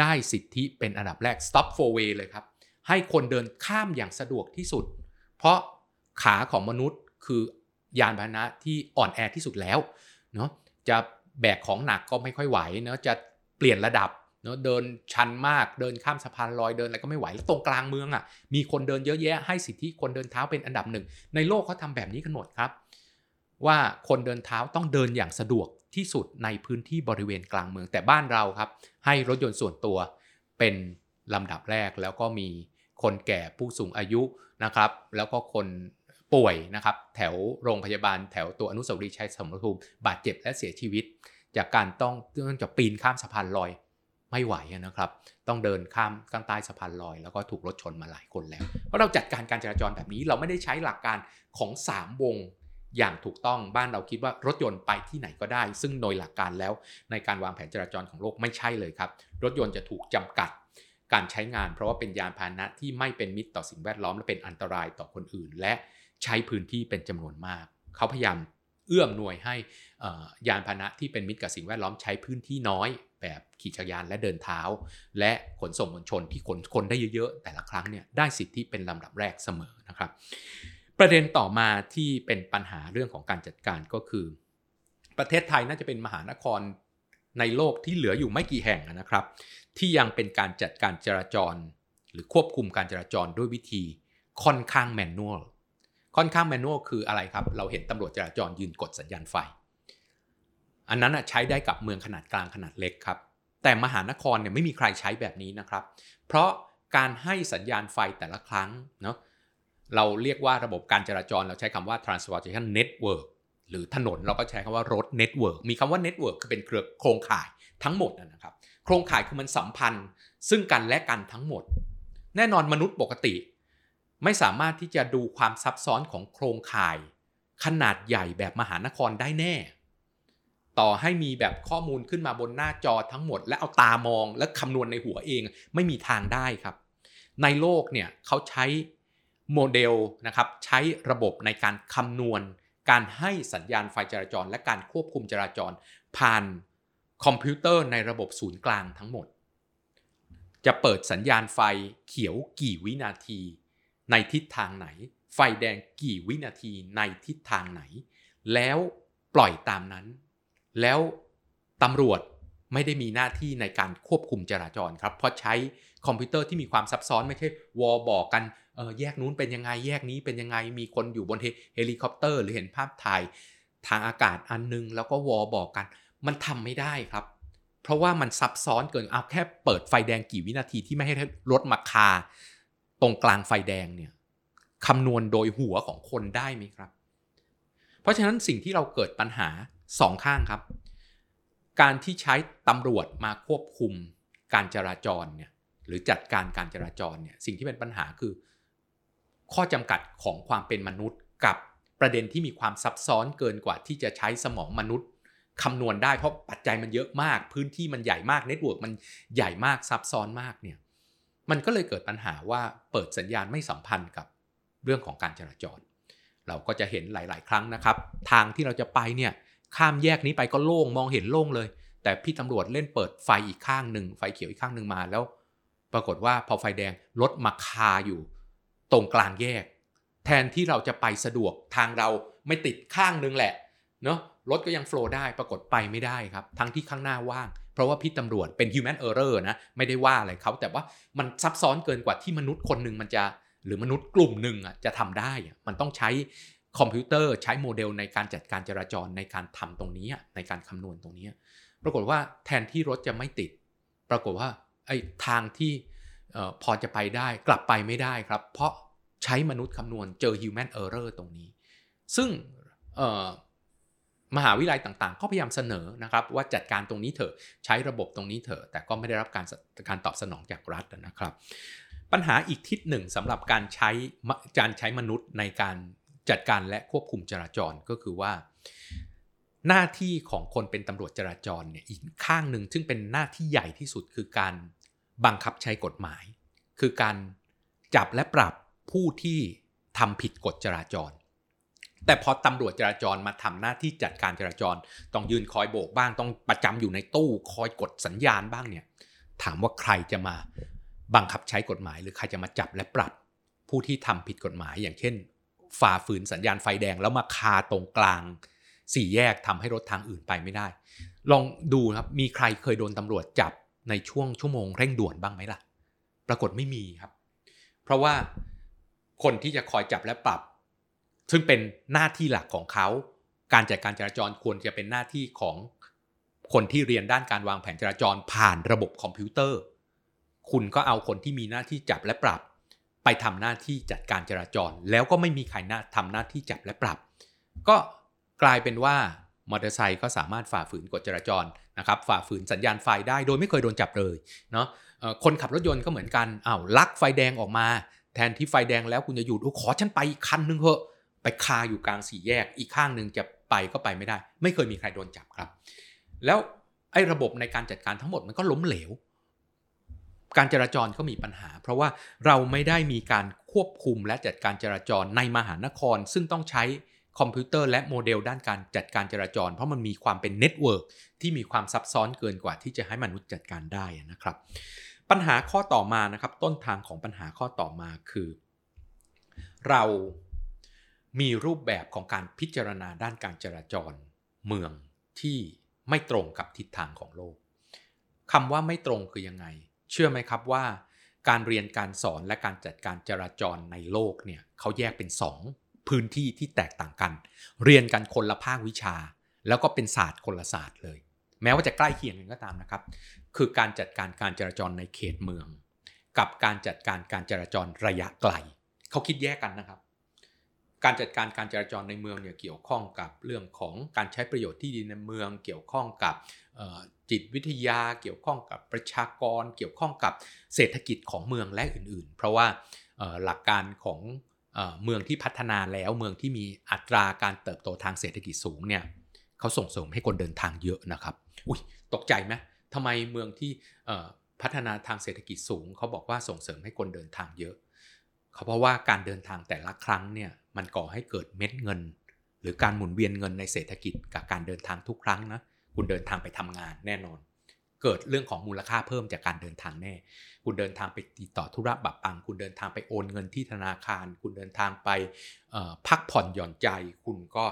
ได้สิทธิเป็นอันดับแรก stop for way เลยครับ ให้คนเดินข้ามอย่างสะดวกที่สุด เพราะขาของมนุษย์คือยานพาหนะที่อ่อนแอที่สุดแล้วเนาะจะแบกของหนักก็ไม่ค่อยไหวเนาะจะเปลี่ยนระดับเนาะเดินชันมากเดินข้ามสะพานลอยเดินอะไรก็ไม่ไหวแล้วตรงกลางเมืองอะ่ะมีคนเดินเยอะแยะให้สิทธิคนเดินเท้าเป็นอันดับหนึ่งในโลกเขาทาแบบนี้กันหมดครับ ว่าคนเดินเท้าต้องเดินอย่างสะดวก ที่สุดในพื้นที่บริเวณกลางเมือง แต่บ้านเราครับ ให้รถยนต์ส่วนตัวเป็นลำดับแรกแล้วก็มีคนแก่ผู้สูงอายุนะครับ แล้วก็คนป่วยนะครับ แถวโรงพยาบาลแถวตัวอนุสาวรีย์ชัยสมรภูมิบาดเจ็บและเสียชีวิต จากการต้องต้องจะปีนข้ามสะพานลอยไม่ไหวนะครับ ต้องเดินข้ามข้างใต้สะพานลอย แล้วก็ถูกรถชนมาหลายคนแล้ว เพราะเราจัดการการจราจรแบบนี้เราไม่ได้ใช้หลักการของ 3 วง อย่างถูกต้องบ้านเราคิดว่ารถยนต์ไปที่ไหนก็ได้ ซึ่งโดยหลักการแล้วในการวางแผนจราจรของโลกไม่ใช่เลยครับ รถยนต์จะถูกจำกัดการใช้งาน เพราะว่าเป็นยานพาหนะที่ไม่เป็นมิตรต่อสิ่งแวดล้อมและเป็นอันตรายต่อคนอื่น และใช้พื้นที่เป็นจำนวนมาก เขาพยายามเอื้อมหน่วยให้ยานพาหนะที่เป็นมิตรกับสิ่งแวดล้อมใช้พื้นที่น้อย แบบขี่จักรยานและเดินเท้า และขนส่งมวลชนที่ขนคนได้เยอะๆ แต่ละครั้งเนี่ยได้สิทธิเป็นลำดับแรกเสมอนะครับ ประเด็นต่อมาที่เป็นปัญหาเรื่องของการจัดการก็คือ ประเทศไทยน่าจะเป็นมหานครในโลกที่เหลืออยู่ไม่กี่แห่งนะครับ ที่ยังเป็นการจัดการจราจร หรือควบคุมการจราจรด้วยวิธีค่อนข้างแมนนวลค่อนข้างแมนนวลคืออะไรครับ เราเห็นตำรวจจราจรยืนกดสัญญาณไฟ อันนั้นใช้ได้กับเมืองขนาดกลางขนาดเล็กครับ แต่มหานครเนี่ยไม่มีใครใช้แบบนี้นะครับ เพราะการให้สัญญาณไฟแต่ละครั้งเนาะ เราเรียกว่าระบบการจราจรเราใช้คำว่า transportation network หรือถนนเราก็ใช้คำว่า road network มีคำว่า network คือเป็นเครือโครงข่ายทั้งหมดนะครับ โครงข่ายคือมันสัมพันธ์ ซึ่งกันและกันทั้งหมด แน่นอนมนุษย์ปกติ ไม่สามารถที่จะดูความซับซ้อนของโครงข่าย ขนาดใหญ่แบบมหานครได้แน่ ต่อให้มีแบบข้อมูลขึ้นมาบนหน้าจอทั้งหมด และเอาตามองและคำนวณในหัวเองไม่มีทางได้ครับ ในโลกเนี่ยเขาใช้ โมเดลนะครับใช้ระบบในการคำนวณ การให้สัญญาณไฟจราจร และการควบคุมจราจร ผ่านคอมพิวเตอร์ในระบบศูนย์กลางทั้งหมด จะเปิดสัญญาณไฟเขียวกี่วินาที ในทิศทางไหน ไฟแดงกี่วินาทีในทิศทางไหน แล้วปล่อยตามนั้น แล้วตำรวจไม่ได้มีหน้าที่ในการควบคุมจราจรครับ เพราะใช้คอมพิวเตอร์ที่มีความซับซ้อนไม่ใช่วอบอกกัน เออแยกนู้นเป็นยังไงแยกนี้เป็นยังไงมีคนอยู่บนเฮลิคอปเตอร์ หรือเห็นภาพถ่ายทางอากาศอันนึง แล้วก็วอบอกกัน มันทำไม่ได้ครับ เพราะว่ามันซับซ้อนเกินเอาแค่เปิดไฟแดงกี่วินาทีที่ไม่ให้รถมาคา ตรงกลางไฟแดงเนี่ยคำนวณโดยหัวของคนได้ไหมครับ เพราะฉะนั้นสิ่งที่เราเกิดปัญหาสองข้างครับ การที่ใช้ตำรวจมาควบคุมการจราจรเนี่ยหรือจัดการการจราจรเนี่ยสิ่งที่เป็นปัญหาคือ ข้อจำกัดของความเป็นมนุษย์ กับประเด็นที่มีความซับซ้อนเกินกว่าที่จะใช้สมองมนุษย์คำนวณได้เพราะปัจจัยมันเยอะมาก พื้นที่มันใหญ่มาก network มันใหญ่มากซับซ้อนมากเนี่ยมันก็เลยเกิดปัญหาว่าเปิดสัญญาณไม่สัมพันธ์กับเรื่องของการจราจร เราก็จะเห็นหลาย ๆ ครั้งนะครับ ทางที่เราจะไปเนี่ยข้ามแยกนี้ไปก็โล่งมองเห็นโล่งเลย แต่พี่ตำรวจเล่นเปิดไฟอีกข้างหนึ่งไฟเขียวอีกข้างหนึ่งมาแล้ว ปรากฏว่าพอไฟแดงรถมาคาอยู่ ตรงกลางแยก แทนที่เราจะไปสะดวกทางเราไม่ติดข้างนึงแหละเนาะรถก็ยังโฟล์ได้ปรากฏไปไม่ได้ครับ ทั้งที่ข้างหน้าว่าง เพราะว่าพี่ตำรวจเป็น human error นะ ไม่ได้ว่าอะไรเขาแต่ว่ามันซับซ้อนเกินกว่าที่มนุษย์คนหนึ่งมันจะหรือมนุษย์กลุ่มหนึ่งอะจะทำได้อะมันต้องใช้คอมพิวเตอร์ใช้โมเดลในการจัดการจราจรในการทำตรงนี้ ในการคำนวณตรงนี้ ปรากฏว่าแทนที่รถจะไม่ติด ปรากฏว่าไอ้ทางที่ พอจะไปได้กลับไปไม่ได้ครับ เพราะใช้มนุษย์คำนวณเจอ human error ตรงนี้ ซึ่งมหาวิทยาลัยต่างๆ ก็พยายามเสนอนะครับ ว่าจัดการตรงนี้เถอะใช้ระบบตรงนี้เถอะแต่ก็ไม่ได้รับการการตอบสนองจากรัฐนะครับ ปัญหาอีกทิศหนึ่งสำหรับการใช้การใช้มนุษย์ในการจัดการและควบคุมจราจรก็คือว่า หน้าที่ของคนเป็นตำรวจจราจรเนี่ยอีกข้างหนึ่งซึ่งเป็นหน้าที่ใหญ่ที่สุดคือการ บังคับใช้กฎหมาย คือการจับและปรับผู้ที่ทำผิดกฎจราจร แต่พอตำรวจจราจรมาทำหน้าที่จัดการจราจร ต้องยืนคอยโบกบ้าง ต้องประจำอยู่ในตู้คอยกดสัญญาณบ้างเนี่ย ถามว่าใครจะมาบังคับใช้กฎหมาย หรือใครจะมาจับและปรับผู้ที่ทำผิดกฎหมาย อย่างเช่น ฝ่าฝืนสัญญาณไฟแดงแล้วมาคาตรงกลางสี่แยกทำให้รถทางอื่นไปไม่ได้ ลองดูครับ มีใครเคยโดนตำรวจจับ ในช่วงชั่วโมงเร่งด่วนบ้างไหมล่ะ ปรากฏไม่มีครับ เพราะว่าคนที่จะคอยจับและปรับ ซึ่งเป็นหน้าที่หลักของเขา การจัดการจราจรควรจะเป็นหน้าที่ของคนที่เรียนด้านการวางแผนจราจรผ่านระบบคอมพิวเตอร์ คุณก็เอาคนที่มีหน้าที่จับและปรับ ไปทำหน้าที่จัดการจราจร แล้วก็ไม่มีใครหน้าทำหน้าที่จับและปรับ ก็กลายเป็นว่า มอเตอร์ไซค์ก็สามารถฝ่าฝืนกฎจราจรนะครับฝ่าฝืนสัญญาณไฟได้โดยไม่เคยโดนจับเลยเนาะคนขับรถยนต์ก็เหมือนกันอ้าวลักไฟแดงออกมา แทนที่ไฟแดงแล้วคุณจะหยุดขอฉันไปอีกคันนึงเถอะไปคาอยู่กลางสี่แยกอีกข้างหนึ่งจะไปก็ไปไม่ได้ ไม่เคยมีใครโดนจับครับ แล้วไอ้ระบบในการจัดการทั้งหมดมันก็ล้มเหลว การจราจรก็มีปัญหา เพราะว่าเราไม่ได้มีการควบคุมและจัดการจราจรในมหานคร ซึ่งต้องใช้ คอมพิวเตอร์และโมเดลด้านการจัดการจราจร เพราะมันมีความเป็น network ที่มีความซับซ้อนเกินกว่าที่จะให้มนุษย์จัดการได้นะครับ ปัญหาข้อต่อมานะครับ ต้นทางของปัญหาข้อต่อมาคือ เรามีรูปแบบของการพิจารณาด้านการจราจร เมืองที่ไม่ตรงกับทิศทางของโลกคำว่าไม่ตรงคือยังไง เชื่อไหมครับว่า การเรียนการสอนและการจัดการจราจรในโลกเนี่ยเขาแยกเป็นสอง พื้นที่ที่แตกต่างกัน เรียนกันคนละภาควิชา แล้วก็เป็นศาสตร์คนละศาสตร์เลย แม้ว่าจะใกล้เคียงกันก็ตามนะครับ คือการจัดการการจราจรในเขตเมือง กับการจัดการการจราจรระยะไกลเขาคิดแยกกันนะครับ การจัดการการจราจรในเมืองเนี่ยเกี่ยวข้องกับเรื่องของการใช้ประโยชน์ที่ดินในเมือง เกี่ยวข้องกับจิตวิทยา เกี่ยวข้องกับประชากร เกี่ยวข้องกับเศรษฐกิจของเมืองและอื่นๆ เพราะว่าหลักการของ เมืองที่พัฒนาแล้วเมืองที่มีอัตราการเติบโตทางเศรษฐกิจสูงเนี่ยเขาส่งเสริมให้คนเดินทางเยอะนะครับ อุ้ยตกใจไหมทำไมเมืองที่พัฒนาทางเศรษฐกิจสูงเขาบอกว่าส่งเสริมให้คนเดินทางเยอะเขาเพราะว่าการเดินทางแต่ละครั้งเนี่ยมันก่อให้เกิดเม็ดเงิน หรือการหมุนเวียนเงินในเศรษฐกิจกับการเดินทางทุกครั้งนะคุณเดินทางไปทำงานแน่นอน เกิดเรื่องของมูลค่าเพิ่มจากการเดินทางแน่ คุณเดินทางไปติดต่อธุระบับปัง คุณเดินทางไปโอนเงินที่ธนาคาร คุณเดินทางไปพักผ่อนหย่อนใจ คุณก็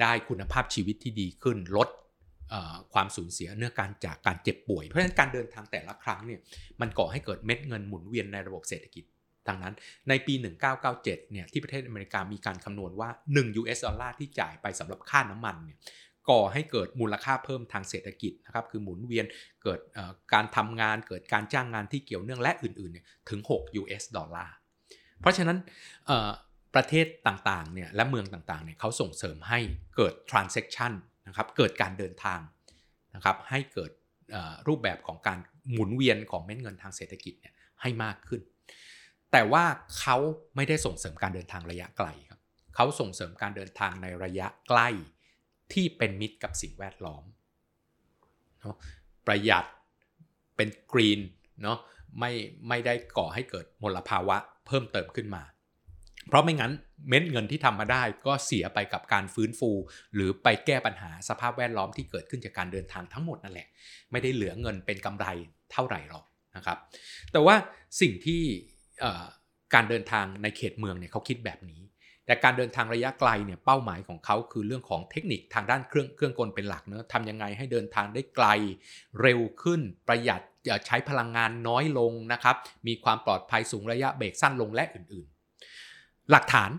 ได้คุณภาพชีวิตที่ดีขึ้น ลดความสูญเสียเนื่องการจากการเจ็บป่วย เพราะฉะนั้นการเดินทางแต่ละครั้งเนี่ยมันก่อให้เกิดเม็ดเงินหมุนเวียนในระบบเศรษฐกิจดังนั้นในปี 1997 เนี่ยที่ประเทศอเมริกามีการคำนวณว่า 1 US ดอลลาร์ที่จ่ายไปสำหรับค่าน้ำมันเนี่ย ก่อให้เกิดมูลค่าเพิ่มทางเศรษฐกิจนะครับคือหมุนเวียนเกิดการทำงานเกิดการจ้างงานที่เกี่ยวเนื่องและอื่นๆเนี่ยถึง 6 US ดอลลาร์เพราะฉะนั้นประเทศต่างๆเนี่ยและเมืองต่างๆเนี่ยเขาส่งเสริมให้เกิด transaction นะครับเกิดการเดินทางนะครับให้เกิดรูปแบบของการหมุนเวียนของเม็ดเงินทางเศรษฐกิจเนี่ยให้มากขึ้น แต่ว่าเขาไม่ได้ส่งเสริมการเดินทางระยะไกลครับเขาส่งเสริมการเดินทางในระยะใกล้ ที่เป็นมิตรกับสิ่งแวดล้อมเนาะประหยัดเป็นกรีนเนาะไม่ไม่ได้ก่อให้เกิดมลภาวะเพิ่มเติมขึ้นมา เพราะไม่งั้นเม็ดเงินที่ทำมาได้ก็เสียไปกับการฟื้นฟู หรือไปแก้ปัญหาสภาพแวดล้อมที่เกิดขึ้นจากการเดินทางทั้งหมดนั่นแหละ ไม่ได้เหลือเงินเป็นกำไรเท่าไหร่หรอกนะครับ แต่ว่าสิ่งที่การเดินทางในเขตเมืองเนี่ยเขาคิดแบบนี้ แต่การเดินทางระยะไกลเนี่ยเป้าหมายของเขาคือเรื่องของเทคนิคทางด้านเครื่องเครื่องกลเป็นหลักเนะทำยังไงให้เดินทางได้ไกลเร็วขึ้นประหยัดใช้พลังงานน้อยลงนะครับมีความปลอดภัยสูงระยะเบรกสั้นลงและอื่นๆ หลักฐาน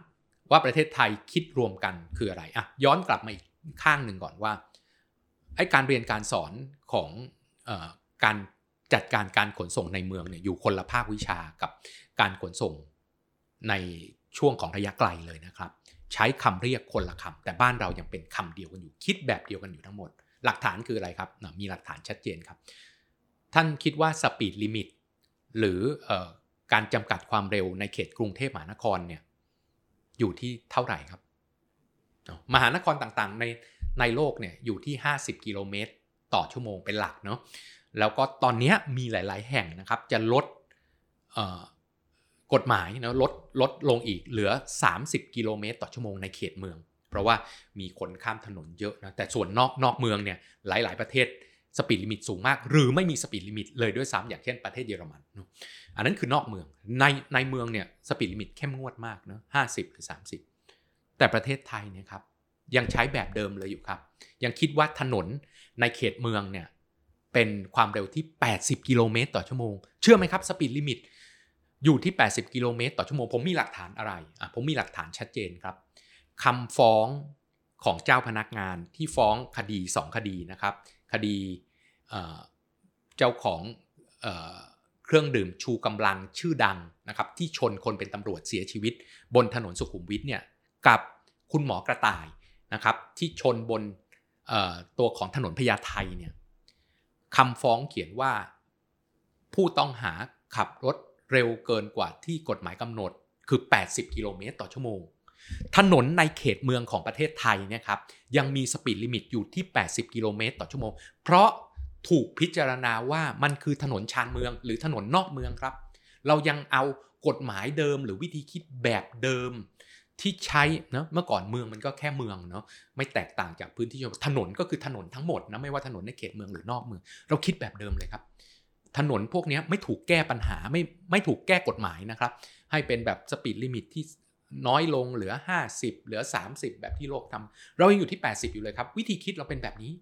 ว่าประเทศไทยคิดรวมกันคืออะไรอะย้อนกลับมาอีกข้างหนึ่งก่อนว่าไอ้การเรียนการสอนของอการจัดการการขนส่งในเมืองเนี่ยอยู่คนละภาควิชากับการขนส่งใน ช่วงของระยะไกลเลยนะครับ ใช้คำเรียกคนละคำแต่บ้านเรายังเป็นคำเดียวกันอยู่ คิดแบบเดียวกันอยู่ทั้งหมด หลักฐานคืออะไรครับ มีหลักฐานชัดเจนครับ ท่านคิดว่า speed limit หรือการจำกัดความเร็วในเขตกรุงเทพมหานครเนี่ยอยู่ที่เท่าไหร่ครับ มหานครต่างๆ ในในโลกเนี่ยอยู่ที่ 50 กิโลเมตร ต่อชั่วโมงเป็นหลักเนาะแล้วก็ตอนนี้มีหลาย ๆ แห่งนะครับ จะลด กฎหมายนะลดลดลงอีกเหลือ 30 กิโลเมตรต่อชั่วโมงในเขตเมือง เพราะว่ามีคนข้ามถนนเยอะนะแต่ส่วนนอกนอกเมืองเนี่ยหลาย ๆ ประเทศ speed limit สูงมาก หรือไม่มี speed limit เลยด้วยซ้ำอย่างเช่นประเทศเยอรมันเนาะอันนั้นคือนอกเมืองในในเมืองเนี่ย speed limit เข้มงวดมากเนาะห้าสิบหรือสามสิบแต่ประเทศไทยเนี่ยครับยังใช้แบบเดิมเลยอยู่ครับ ยังคิดว่าถนนในเขตเมืองเนี่ยเป็นความเร็วที่ 80 กิโลเมตรต่อชั่วโมง เชื่อไหมครับ speed limit อยู่ที่ 80 กิโลเมตรต่อชั่วโมง ผมมีหลักฐานอะไรอะผมมีหลักฐานชัดเจนครับคำฟ้องของเจ้าพนักงานที่ฟ้องคดี 2 คดีนะครับ คดีเจ้าของเครื่องดื่มชูกำลังชื่อดังนะครับ ที่ชนคนเป็นตำรวจเสียชีวิต บนถนนสุขุมวิทเนี่ยกับคุณหมอกระต่ายนะครับที่ชนบนตัวของถนนพญาไทเนี่ยคำฟ้องเขียนว่าผู้ต้องหาขับรถ เร็วเกินกว่าที่กฎหมายกำหนดคือ 80 กิโลเมตรต่อชั่วโมง ถนนในเขตเมืองของประเทศไทยเนี่ยครับยังมี speed limit อยู่ที่ 80 กิโลเมตรต่อชั่วโมง เพราะถูกพิจารณาว่ามันคือถนนชานเมืองหรือถนนนอกเมืองครับ เรายังเอากฎหมายเดิมหรือวิธีคิดแบบเดิมที่ใช้นะเมื่อก่อนเมืองมันก็แค่เมืองเนาะไม่แตกต่างจากพื้นที่ถนนก็คือถนนทั้งหมดนะไม่ว่าถนนในเขตเมืองหรือนอกเมือง เราคิดแบบเดิมเลยครับ ถนนพวกนี้ไม่ถูกแก้ปัญหาไม่ไม่ถูกแก้กฎหมายนะครับ ให้เป็นแบบ speed limit ที่น้อยลงเหลือ 50 เหลือ 30 แบบที่โลกทำเรายังอยู่ที่ 80 อยู่เลยครับ วิธีคิดเราเป็นแบบนี้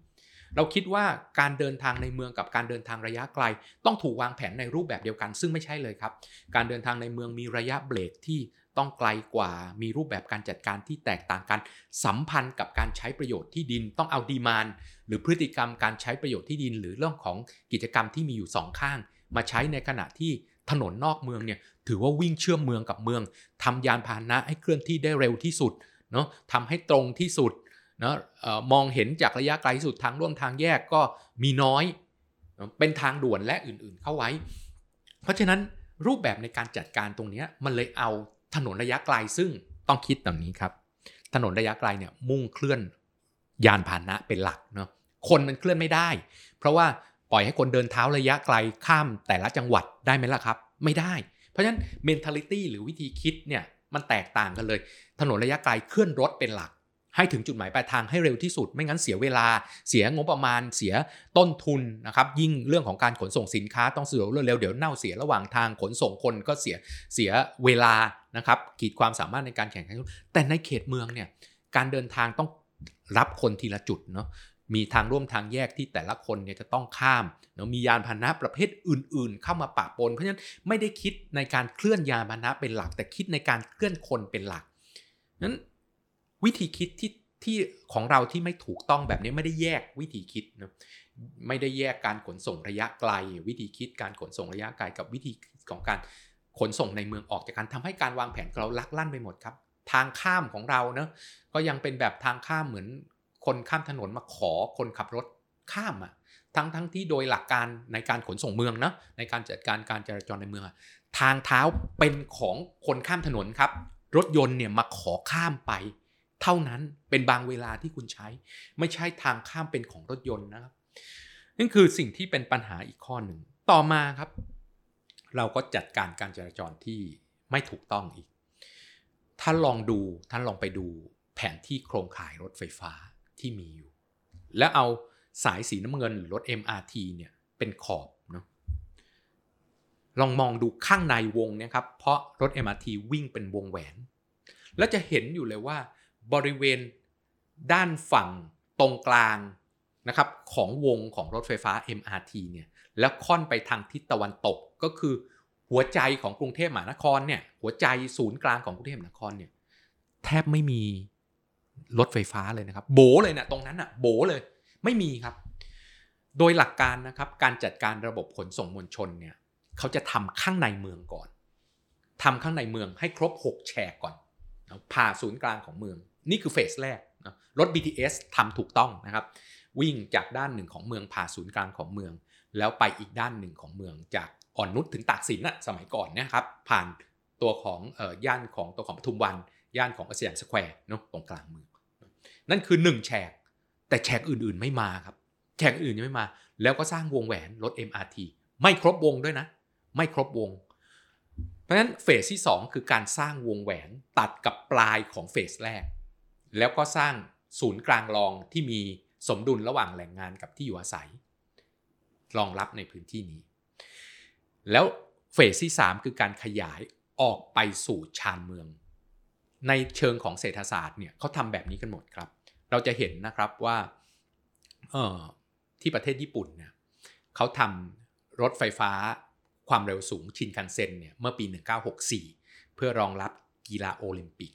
เราคิดว่าการเดินทางในเมืองกับการเดินทางระยะไกล ต้องถูกวางแผนในรูปแบบเดียวกัน ซึ่งไม่ใช่เลยครับ การเดินทางในเมืองมีระยะเบรกที่ ต้องไกลกว่า มีรูปแบบการจัดการที่แตกต่างกัน สัมพันธ์กับการใช้ประโยชน์ที่ดิน ต้องเอาดีมานหรือพฤติกรรมการใช้ประโยชน์ที่ดิน หรือเรื่องของกิจกรรมที่มีอยู่สองข้าง มาใช้ในขณะที่ถนนนอกเมืองเนี่ยถือว่าวิ่งเชื่อมเมืองกับเมืองทำยานพาหนะให้เคลื่อนที่ได้เร็วที่สุดเนาะทำให้ตรงที่สุดเนาะมองเห็นจากระยะไกลสุดทางร่วมทางแยกก็มีน้อย เป็นทางด่วนและอื่นๆเข้าไว้ เพราะฉะนั้นรูปแบบในการจัดการตรงนี้มันเลยเอา ถนนระยะไกลซึ่งต้องคิดแบบนี้ครับ ถนนระยะไกลเนี่ยมุ่งเคลื่อนยานพาหนะเป็นหลักเนาะคนมันเคลื่อนไม่ได้ เพราะว่าปล่อยให้คนเดินเท้าระยะไกลข้ามแต่ละจังหวัดได้ไหมล่ะครับ ไม่ได้ เพราะฉะนั้น mentality หรือวิธีคิดเนี่ยมันแตกต่างกันเลย ถนนระยะไกลเคลื่อนรถเป็นหลัก ให้ถึงจุดหมายปลายทางให้เร็วที่สุด ไม่งั้นเสียเวลาเสียงบประมาณเสียต้นทุนนะครับยิ่งเรื่องของการขนส่งสินค้าต้องสะดวกรวดเร็วเดี๋ยวเน่าเสียระหว่างทางขนส่งคนก็เสียเสียเวลานะครับขีดความสามารถในการแข่งขันแต่ในเขตเมืองเนี่ยการเดินทางต้องรับคนทีละจุดเนาะมีทางร่วมทางแยกที่แต่ละคนเนี่ยจะต้องข้ามเนาะมียานพาหนะประเภทอื่น ๆ เข้ามาปะปน เพราะฉะนั้นไม่ได้คิดในการเคลื่อนยานพาหนะเป็นหลัก แต่คิดในการเคลื่อนคนเป็นหลักนั้น วิธีคิดที่ที่ของเราที่ไม่ถูกต้องแบบนี้ไม่ได้แยกวิธีคิดนะไม่ได้แยกการขนส่งระยะไกล วิธีคิดการขนส่งระยะไกลกับวิธีของการขนส่งในเมืองออกจากการทำให้การวางแผนเราลักลั่นไปหมดครับ ทางข้ามของเราเนะก็ยังเป็นแบบทางข้ามเหมือนคนข้ามถนนมาขอคนขับรถข้ามอะทั้งทั้งที่โดยหลักการในการขนส่งเมืองนะในการจัดการการจราจรในเมืองทางเท้าเป็นของคนข้ามถนนครับ รถยนต์เนี่ยมาขอข้ามไป เท่านั้นเป็นบางเวลาที่คุณใช้ ไม่ใช่ทางข้ามเป็นของรถยนต์นะครับนั่นคือสิ่งที่เป็นปัญหาอีกข้อหนึ่งต่อมาครับ เราก็จัดการการจราจรที่ไม่ถูกต้องอีก ท่านลองดูท่านลองไปดูแผนที่โครงข่ายรถไฟฟ้าที่มีอยู่ แล้วเอาสายสีน้ำเงินหรือรถ MRT เนี่ยเป็นขอบเนาะลองมองดูข้างในวงเนี่ยครับ เพราะรถ MRT วิ่งเป็นวงแหวน แล้วจะเห็นอยู่เลยว่า บริเวณด้านฝั่งตรงกลางนะครับของวงของรถไฟฟ้า MRT เนี่ยแล้วค่อนไปทางทิศตะวันตกก็คือหัวใจของกรุงเทพมหานครเนี่ยหัวใจศูนย์กลางของกรุงเทพมหานครเนี่ยแทบไม่มีรถไฟฟ้าเลยนะครับ โบเลยนะตรงนั้นอะโบเลยไม่มีครับ โดยหลักการนะครับการจัดการระบบขนส่งมวลชนเนี่ยเขาจะทำข้างในเมืองก่อนทำข้างในเมืองให้ครบ 6 แฉกก่อนผ่าศูนย์กลางของเมือง นี่คือเฟสแรกนะรถ BTS ทำถูกต้องนะครับ วิ่งจากด้านหนึ่งของเมืองผ่าศูนย์กลางของเมือง แล้วไปอีกด้านหนึ่งของเมืองจากอ่อนนุชถึงตากสินน่ะสมัยก่อนนะครับผ่านตัวของย่านของตัวของปทุมวันย่านของเอ่อสยามสแควร์เนาะตรงกลางเมือง นั่นคือ1แฉกแต่แฉกอื่นๆไม่มาครับแฉกอื่นยังไม่มา แล้วก็สร้างวงแหวนรถ MRT ไม่ครบวงด้วยนะ ไม่ครบวง เพราะฉะนั้น phase ที่ 2 คือการสร้างวงแหวนตัดกับปลายของ phase แรก แล้วก็สร้างศูนย์กลางรองที่มีสมดุลระหว่างแหล่งงานกับที่อยู่อาศัย รองรับในพื้นที่นี้ แล้วเฟสที่ 3 คือการขยายออกไปสู่ชานเมือง ในเชิงของเศรษฐศาสตร์เนี่ยเขาทำแบบนี้กันหมดครับ เราจะเห็นนะครับว่าที่ประเทศญี่ปุ่นเนี่ยเขาทำรถไฟฟ้าความเร็วสูงชินคันเซ็นเนี่ยเมื่อปี 1964 เพื่อรองรับกีฬาโอลิมปิก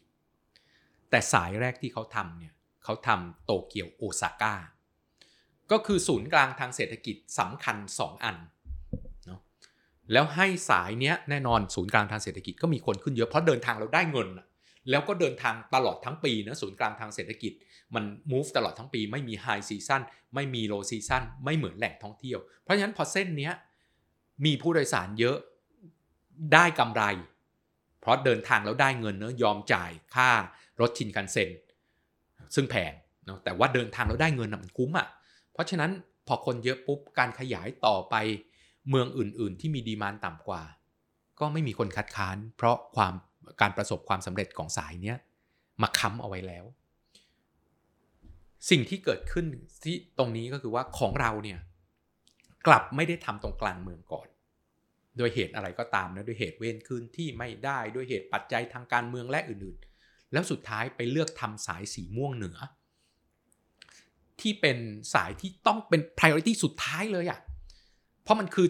แต่สายแรกที่เขาทำเนี่ยเขาทำโตเกียวโอซาก้าก็คือศูนย์กลางทางเศรษฐกิจสำคัญ 2 อันเนาะแล้วให้สายเนี้ยแน่นอนศูนย์กลางทางเศรษฐกิจก็มีคนขึ้นเยอะเพราะเดินทางเราได้เงิน แล้วก็เดินทางตลอดทั้งปีนะศูนย์กลางทางเศรษฐกิจ มัน move ตลอดทั้งปีไม่มี high season ไม่มี low season ไม่เหมือนแหล่งท่องเที่ยว เพราะฉะนั้นพอเส้นเนี้ยมีผู้โดยสารเยอะได้กำไร เพราะเดินทางแล้วได้เงินเนอะยอมจ่ายค่า รถชินคันเซ็นซึ่งแพงเนาะแต่ว่าเดินทางแล้วได้เงินมันคุ้มอะ่ะเพราะฉะนั้นพอคนเยอะปุ๊บการขยายต่อไปเมืองอื่น ๆ ที่มีดีมานต่ำกว่า ก็ไม่มีคนคัดค้าน เพราะความการประสบความสำเร็จของสายเนี้ยมาค้ำเอาไว้แล้ว สิ่งที่เกิดขึ้นที่ตรงนี้ก็คือว่าของเราเนี่ยกลับไม่ได้ทำตรงกลางเมืองก่อนโดยเหตุอะไรก็ตามนะด้วยเหตุเว้นคืนที่ไม่ได้ด้วยเหตุปัจจัยทางการเมืองและอื่นๆ แล้วสุดท้ายไปเลือกทำสายสีม่วงเหนือ ที่เป็นสายที่ต้องเป็น priority สุดท้ายเลยอะ่ะเพราะมันคือ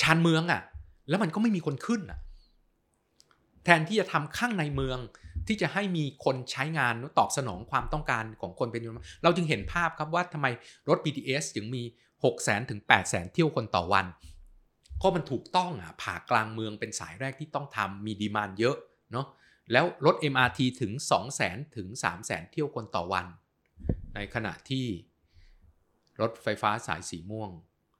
ชานเมืองอะ่ะ แล้วมันก็ไม่มีคนขึ้นอะ่ะแทนที่จะทำข้างในเมืองที่จะให้มีคนใช้งานตอบสนองความต้องการของคนเป็นเราจึงเห็นภาพครับว่าทำไมรถ BTS ถึงมี 6 0 0 0 0ถึง 8 0 0 0 0เที่ยวคนต่อวัน ก็มันถูกต้องอะผ่ากลางเมืองเป็นสายแรกที่ต้องทำมีดีมานเยอะเนาะ แล้วรถ MRT ถึง 2 0 0 0 0 0ถึง 3 0 0 0 0 0เที่ยวคนต่อวัน ในขณะที่รถไฟฟ้าสายสีม่วง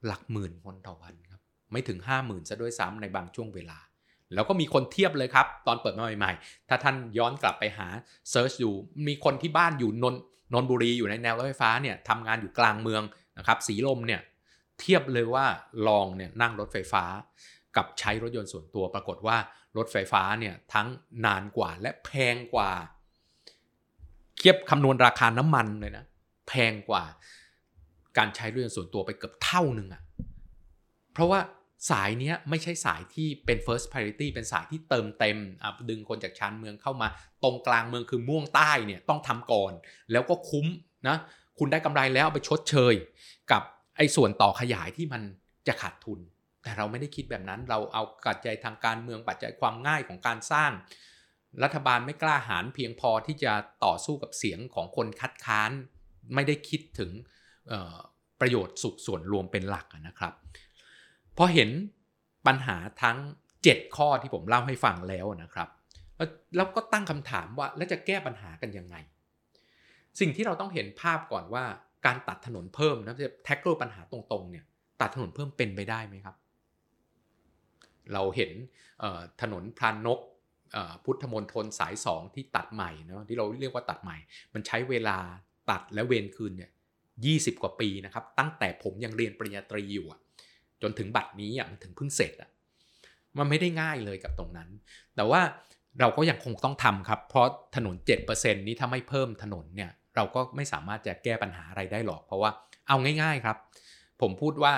หลักหมื่นคนต่อวันครับ ไม่ถึง 50,000ซะด้วยซ้ำในบางช่วงเวลา แล้วก็มีคนเทียบเลยครับ ตอนเปิดมาใหม่ๆ ถ้าท่านย้อนกลับไปหาเซิร์ชดู มีคนที่บ้านอยู่นนนนบุรีอยู่ในแนวรถไฟฟ้าเนี่ยทำงานอยู่กลางเมืองนะครับ สีลมเนี่ยเทียบเลยว่าลองเนี่ยนั่งรถไฟฟ้า กับใช้รถยนต์ส่วนตัวปรากฏว่า รถไฟฟ้าเนี่ยทั้งนานกว่าและแพงกว่าเทียบคำนวณราคาน้ำมันเลยนะแพงกว่าการใช้รถยนต์ส่วนตัวไปเกือบเท่าหนึ่งอะ่ะเพราะว่าสายนี้ไม่ใช่สายที่เป็น first priority เป็นสายที่เติมเต็ม ดึงคนจากชานเมืองเข้ามา ตรงกลางเมืองคือม่วงใต้เนี่ยต้องทำก่อน แล้วก็คุ้มนะคุณได้กำไรแล้วไปชดเชย กับไอ้ส่วนต่อขยายที่มันจะขาดทุน แต่เราไม่ได้คิดแบบนั้น เราเอาปัจจัยทางการเมืองปัจจัยความง่ายของการสร้าง รัฐบาลไม่กล้าหาญเพียงพอที่จะต่อสู้กับเสียงของคนคัดค้าน ไม่ได้คิดถึงประโยชน์สุขส่วนรวมเป็นหลักนะครับพอเห็นปัญหาทั้ง 7 ข้อที่ผมเล่าให้ฟังแล้วนะครับ แล้วก็ตั้งคำถามว่าแล้วจะแก้ปัญหากันยังไง สิ่งที่เราต้องเห็นภาพก่อนว่าการตัดถนนเพิ่มนะจะแท็กเกิลปัญหาตรงๆเนี่ยตัดถนนเพิ่มเป็นไปได้ไหมครับ เราเห็นถนนพรานนกพุทธมณฑลสายสองที่ตัดใหม่เนาะที่เราเรียกว่าตัดใหม่ มันใช้เวลาตัดและเวนคืนเนี่ยยีกว่าปีนะครับ ตั้งแต่ผมยังเรียนปริญญาตรีอยู่จนถึงบัดนี้อะมันถึงเพิ่งเสร็จอะมันไม่ได้ง่ายเลยกับตรงนั้น แต่ว่าเราก็ยังคงต้องทำครับ เพราะถนน 7%นี้ถ้าไม่เพิ่มถนนเนี่ยเราก็ไม่สามารถจะแก้ปัญหาอะไรได้หรอก เพราะว่าเอาง่าย ๆครับ ผมพูดว่า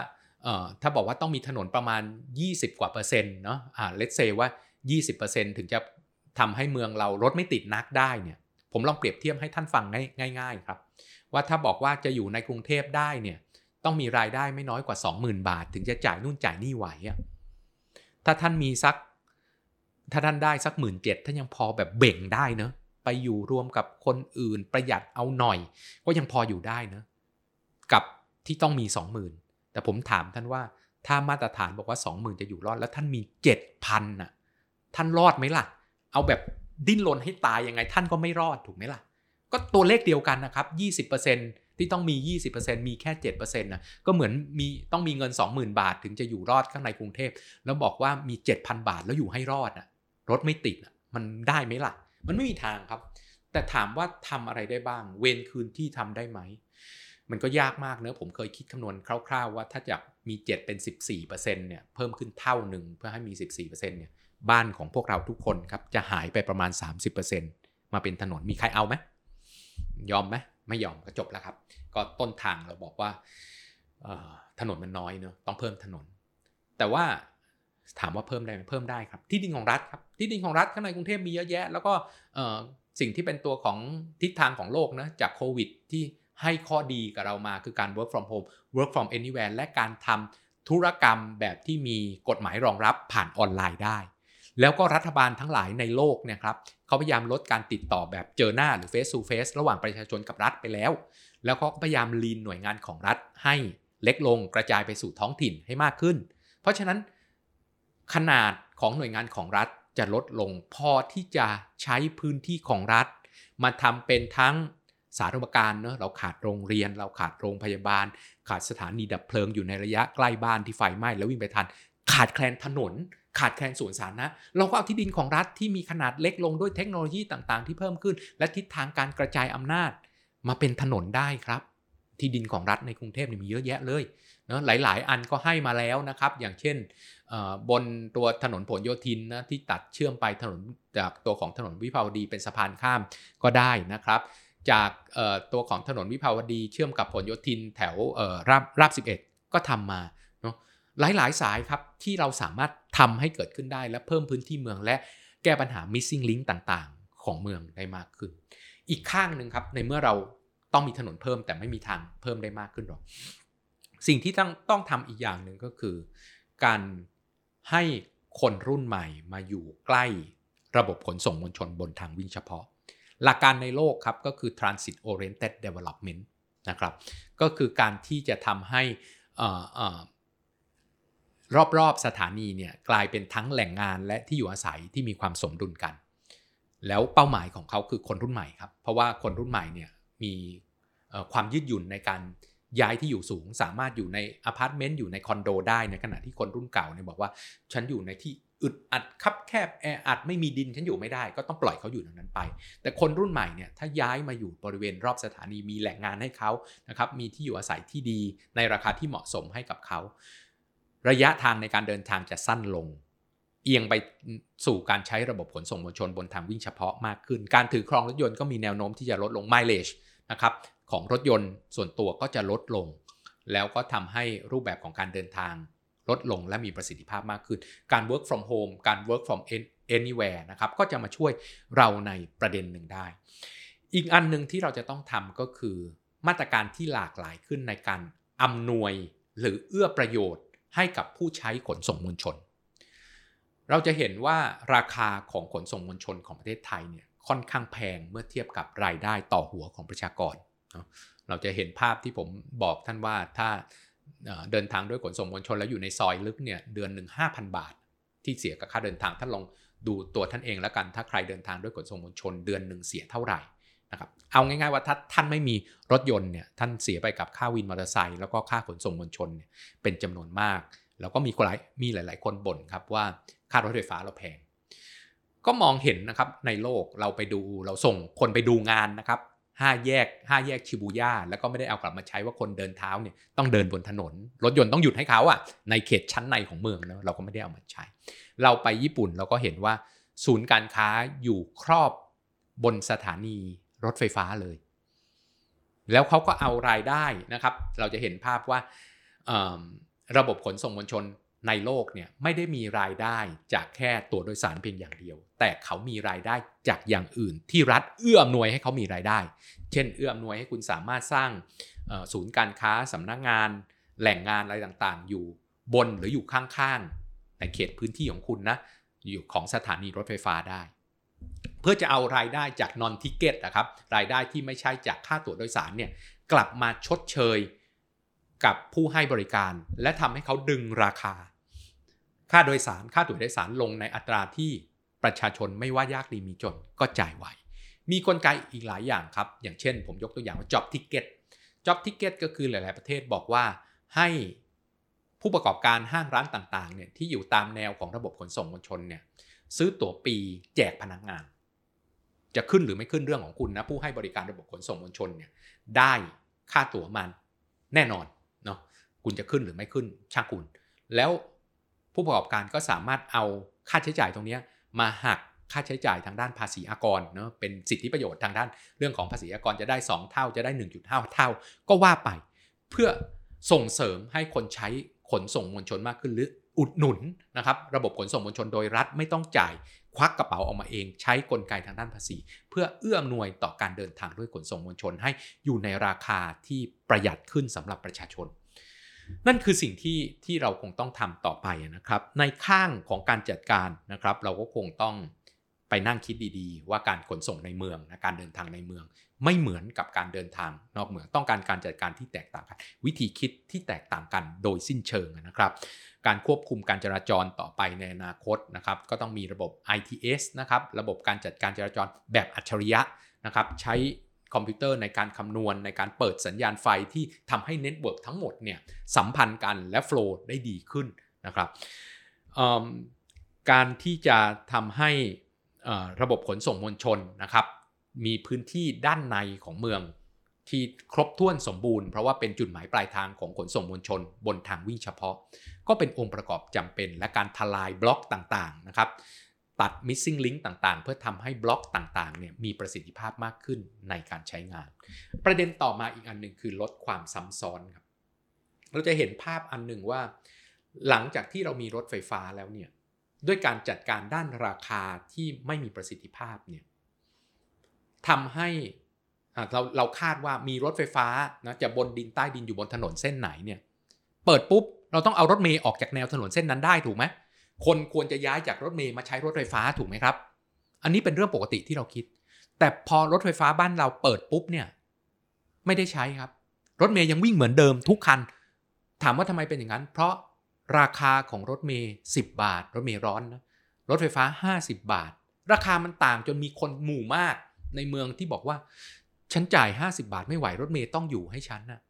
ถ้าบอกว่าต้องมีถนนประมาณ 20 กว่าเปอร์เซ็นต์เนาะอ่าเลตเซว่า 20%ถึงจะทำให้เมืองเรารถไม่ติดนักได้เนี่ย ผมลองเปรียบเทียบให้ท่านฟังง่ายๆครับ ว่าถ้าบอกว่าจะอยู่ในกรุงเทพได้เนี่ย ต้องมีรายได้ไม่น้อยกว่า 20,000 บาท ถึงจะจ่ายนู่นจ่ายนี่ไหวอะถ้าท่านมีสัก ถ้าท่านได้สักหมื่นเจ็ดท่านยังพอแบบเบ่งได้เนอะไปอยู่รวมกับคนอื่นประหยัดเอาหน่อย ก็ยังพออยู่ได้เนอะกับที่ต้องมีสองหมื่น แต่ผมถามท่านว่าถ้ามาตรฐานบอกว่าสองหมื่นจะอยู่รอด แล้วท่านมีเจ็ดพันน่ะท่านรอดไหมล่ะ เอาแบบดิ้นรนให้ตายยังไงท่านก็ไม่รอดถูกไหมล่ะ ก็ตัวเลขเดียวกันนะครับ 20%ที่ต้องมี 20%มีแค่ 7%นะก็เหมือนมีต้องมีเงิน 20,000 บาท ถึงจะอยู่รอดข้างในกรุงเทพ แล้วบอกว่ามี 7,000 บาทแล้วอยู่ให้รอดอะรถไม่ติดอะมันได้ไหมล่ะ มันไม่มีทางครับ แต่ถามว่าทำอะไรได้บ้าง เวนคืนที่ทำได้ไหม มันก็ยากมากเนอะผมเคยคิดคำนวณคร่าวๆว่าถ้าจะมี 7 เป็น 14%เนี่ยเพิ่มขึ้นเท่าหนึ่งเพื่อให้มี 14%เนี่ยบ้านของพวกเราทุกคนครับจะหายไปประมาณ 30%มาเป็นถนนมีใครเอาไหมยอมไหมไม่ยอมก็จบแล้วครับ ก็ต้นทางเราบอกว่าถนนมันน้อยเนอะต้องเพิ่มถนน แต่ว่าถามว่าเพิ่มได้ไหมเพิ่มได้ครับ ที่ดินของรัฐครับที่ดินของรัฐข้างในกรุงเทพมีเยอะแยะ แล้วก็สิ่งที่เป็นตัวของทิศทางของโลกนะจากโควิดที่ ให้ข้อดีกับเรามาคือการ work from home work from anywhere และการทำธุรกรรมแบบที่มีกฎหมายรองรับผ่านออนไลน์ได้ แล้วก็รัฐบาลทั้งหลายในโลกเนี่ยครับเขาพยายามลดการติดต่อแบบเจอหน้าหรือ face to face ระหว่างประชาชนกับรัฐไปแล้ว แล้วก็พยายามลีนหน่วยงานของรัฐให้เล็กลงกระจายไปสู่ท้องถิ่นให้มากขึ้น เพราะฉะนั้นขนาดของหน่วยงานของรัฐจะลดลงพอที่จะใช้พื้นที่ของรัฐ มาทำเป็นทั้ง สาธารณการเนอะเราขาดโรงเรียน เราขาดโรงพยาบาล ขาดสถานีดับเพลิงอยู่ในระยะใกล้บ้านที่ไฟไหม้แล้ววิ่งไปทัน ขาดแคลนถนน ขาดแคลนสวนสาธารณะเราก็เอาที่ดินของรัฐที่มีขนาดเล็กลงด้วยเทคโนโลยีต่างๆ ที่เพิ่มขึ้น และทิศทางการกระจายอำนาจ มาเป็นถนนได้ครับ ที่ดินของรัฐในกรุงเทพมีเยอะแยะเลยเนาะหลาย ๆ อันก็ให้มาแล้วนะครับ อย่างเช่นบนตัวถนนผลโยธินนะที่ตัดเชื่อมไปถนนจากตัวของถนนวิภาวดีเป็นสะพานข้ามก็ได้นะครับ จากตัวของถนนวิภาวดีเชื่อมกับผลโยธินแถวราบราบ 11 ก็ทำมาเนาะหลาย ๆ สายครับที่เราสามารถทำให้เกิดขึ้นได้และเพิ่มพื้นที่เมืองและแก้ปัญหา missing link ต่างๆ ของเมืองได้มากขึ้น อีกข้างหนึ่งครับในเมื่อเราต้องมีถนนเพิ่มแต่ไม่มีทางเพิ่มได้มากขึ้นหรอก สิ่งที่ต้องต้องทำอีกอย่างหนึ่งก็คือ การให้คนรุ่นใหม่มาอยู่ใกล้ระบบขนส่งมวลชนบนทางวิ่งเฉพาะ หลักการในโลกครับก็คือ transit oriented development นะครับก็คือการที่จะทำให้รอบๆสถานีเนี่ยกลายเป็นทั้งแหล่งงานและที่อยู่อาศัยที่มีความสมดุลกัน แล้วเป้าหมายของเขาคือคนรุ่นใหม่ครับ เพราะว่าคนรุ่นใหม่เนี่ยมีความยืดหยุ่นในการย้ายที่อยู่สูงสามารถอยู่ในอพาร์ตเมนต์อยู่ในคอนโดได้ในขณะที่คนรุ่นเก่าเนี่ยบอกว่า ฉันอยู่ในที่ อึดอัดคับแคบแออัดไม่มีดินฉันอยู่ไม่ได้ก็ต้องปล่อยเขาอยู่ตรงนั้นไป แต่คนรุ่นใหม่เนี่ยถ้าย้ายมาอยู่บริเวณรอบสถานีมีแหล่งงานให้เขานะครับมีที่อยู่อาศัยที่ดีในราคาที่เหมาะสมให้กับเขา ระยะทางในการเดินทางจะสั้นลง เอียงไปสู่การใช้ระบบขนส่งมวลชนบนทางวิ่งเฉพาะมากขึ้น การถือครองรถยนต์ก็มีแนวโน้มที่จะลดลงไมล์เลจนะครับของรถยนต์ส่วนตัวก็จะลดลง แล้วก็ทำให้รูปแบบของการเดินทาง ลดลงและมีประสิทธิภาพมากขึ้น การ work from home การ work from anywhere นะครับ ก็จะมาช่วยเราในประเด็นหนึ่งได้ อีกอันหนึ่งที่เราจะต้องทำก็คือ มาตรการที่หลากหลายขึ้นในการอำนวยหรือเอื้อประโยชน์ให้กับผู้ใช้ขนส่งมวลชน เราจะเห็นว่าราคาของขนส่งมวลชนของประเทศไทยเนี่ยค่อนข้างแพงเมื่อเทียบกับรายได้ต่อหัวของประชากร เราจะเห็นภาพที่ผมบอกท่านว่าถ้า เดินทางด้วยขนส่งมวลชนแล้วอยู่ในซอยลึกเนี่ยเดือนหนึ่งห้าพันบาท ที่เสียกับค่าเดินทางท่านลองดูตัวท่านเองแล้วกันถ้าใครเดินทางด้วยขนส่งมวลชนเดือนหนึ่งเสียเท่าไหร่นะครับเอาง่ายๆว่าถ้าท่านไม่มีรถยนต์เนี่ยท่านเสียไปกับค่าวินมอเตอร์ไซค์แล้วก็ค่าขนส่งมวลชนเนี่ยเป็นจำนวนมาก แล้วก็มีหลายมีหลาย ๆ คนบ่นครับว่าค่ารถไฟฟ้าเราแพงก็มองเห็นนะครับในโลกเราไปดูเราส่งคนไปดูงานนะครับ ห้าแยกห้าแยกชิบูย่าแล้วก็ไม่ได้เอากลับมาใช้ว่าคนเดินเท้าเนี่ยต้องเดินบนถนน รถยนต์ต้องหยุดให้เขาอะในเขตชั้นในของเมืองนะเราก็ไม่ได้เอามาใช้ เราไปญี่ปุ่นเราก็เห็นว่าศูนย์การค้าอยู่ครอบบนสถานีรถไฟฟ้าเลย แล้วเขาก็เอารายได้นะครับ เราจะเห็นภาพว่าระบบขนส่งมวลชน ในโลกเนี่ยไม่ได้มีรายได้จากแค่ตัวโดยสารเพียงอย่างเดียว แต่เขามีรายได้จากอย่างอื่น ที่รัฐเอื้ออำนวยให้เขามีรายได้ เช่น เอื้ออำนวยให้คุณสามารถสร้างศูนย์การค้าสำนักงงาน แหล่งงานอะไรต่างๆ อยู่บนหรืออยู่ข้างๆ ในเขตพื้นที่ของคุณนะอยู่ของสถานีรถไฟฟ้าได้ เพื่อจะเอารายได้จากนอนทิเกตนะครับรายได้ที่ไม่ใช่จากค่าตั๋วโดยสารเนี่ยกลับมาชดเชยกับผู้ให้บริการ และทำให้เขาดึงราคา ค่าโดยสารค่าตั๋วโดยสารลงในอัตราที่ประชาชนไม่ว่ายากดีมีจนก็จ่ายไหว มีกลไกอีกหลายอย่างครับ อย่างเช่น ผมยกตัวอย่างว่า job ticket job ticket ก็คือหลาย ๆ ประเทศบอกว่าให้ผู้ประกอบการห้างร้านต่าง ๆ เนี่ยที่อยู่ตามแนวของระบบขนส่งมวลชนเนี่ยซื้อตั๋วปีแจกพนักงาน จะขึ้นหรือไม่ขึ้นเรื่องของคุณนะผู้ให้บริการระบบขนส่งมวลชนเนี่ยได้ค่าตั๋วมันแน่นอนเนาะคุณจะขึ้นหรือไม่ขึ้นช่างคุณ แล้ว ผู้ประกอบการก็สามารถเอาค่าใช้จ่ายตรงนี้มาหักค่าใช้จ่ายทางด้านภาษีอากรเนาะเป็นสิทธิประโยชน์ทางด้านเรื่องของภาษีอากรจะได้ 2 เท่าจะได้ 1.5 เท่า ก็ว่าไป เพื่อส่งเสริมให้คนใช้ขนส่งมวลชนมากขึ้นหรืออุดหนุนนะครับระบบขนส่งมวลชนโดยรัฐไม่ต้องจ่ายควักกระเป๋าออกมาเอง ใช้กลไกทางด้านภาษี เพื่อเอื้อมหน่วยต่อการเดินทางด้วยขนส่งมวลชนให้อยู่ในราคาที่ประหยัดขึ้นสำหรับประชาชน นั่นคือสิ่งที่ที่เราคงต้องทำต่อไปนะครับ ในข้างของการจัดการนะครับ เราก็คงต้องไปนั่งคิดดีๆ ว่าการขนส่งในเมืองนะการเดินทางในเมือง ไม่เหมือนกับการเดินทางนอกเมืองต้องการการจัดการที่แตกต่างกัน วิธีคิดที่แตกต่างกันโดยสิ้นเชิงนะครับ การควบคุมการจราจรต่อไปในอนาคตนะครับ ก็ต้องมีระบบ ITS นะครับระบบการจัดการจราจรแบบอัจฉริยะนะครับ ใช้ คอมพิวเตอร์ในการคำนวณในการเปิดสัญญาณไฟที่ทำให้ network ทั้งหมดเนี่ยสัมพันธ์กันและ flow ได้ดีขึ้นนะครับการที่จะทำให้ระบบขนส่งมวลชนนะครับมีพื้นที่ด้านในของเมืองที่ครบถ้วนสมบูรณ์เพราะว่าเป็นจุดหมายปลายทางของขนส่งมวลชน บนทางวิ่งเฉพาะ ก็เป็นองค์ประกอบจำเป็นและการทลายบล็อกต่างๆนะครับ ตัด missing link ต่างๆ เพื่อทำให้บล็อกต่างๆเนี่ยมีประสิทธิภาพมากขึ้นในการใช้งาน ประเด็นต่อมาอีกอันหนึ่งคือลดความซ้ำซ้อนครับเราจะเห็นภาพอันหนึ่งว่า หลังจากที่เรามีรถไฟฟ้าแล้วเนี่ยด้วยการจัดการด้านราคาที่ไม่มีประสิทธิภาพเนี่ยทำให้เราเราคาดว่ามีรถไฟฟ้านะจะบนดินใต้ดินอยู่บนถนนเส้นไหนเนี่ยเปิดปุ๊บเราต้องเอารถเมย์ออกจากแนวถนนเส้นนั้นได้ถูกไหม คนควรจะย้ายจากรถเมย์มาใช้รถไฟฟ้าถูกไหมครับ อันนี้เป็นเรื่องปกติที่เราคิด แต่พอรถไฟฟ้าบ้านเราเปิดปุ๊บเนี่ย ไม่ได้ใช้ครับ รถเมย์ยังวิ่งเหมือนเดิมทุกคัน ถามว่าทำไมเป็นอย่างนั้น เพราะราคาของรถเมย์10 บาท รถเมย์ร้อนนะรถไฟฟ้า 50 บาท ราคามันต่างจนมีคนหมู่มากในเมืองที่บอกว่า ฉันจ่าย 50 บาทไม่ไหวรถเมย์ต้องอยู่ให้ฉันนะ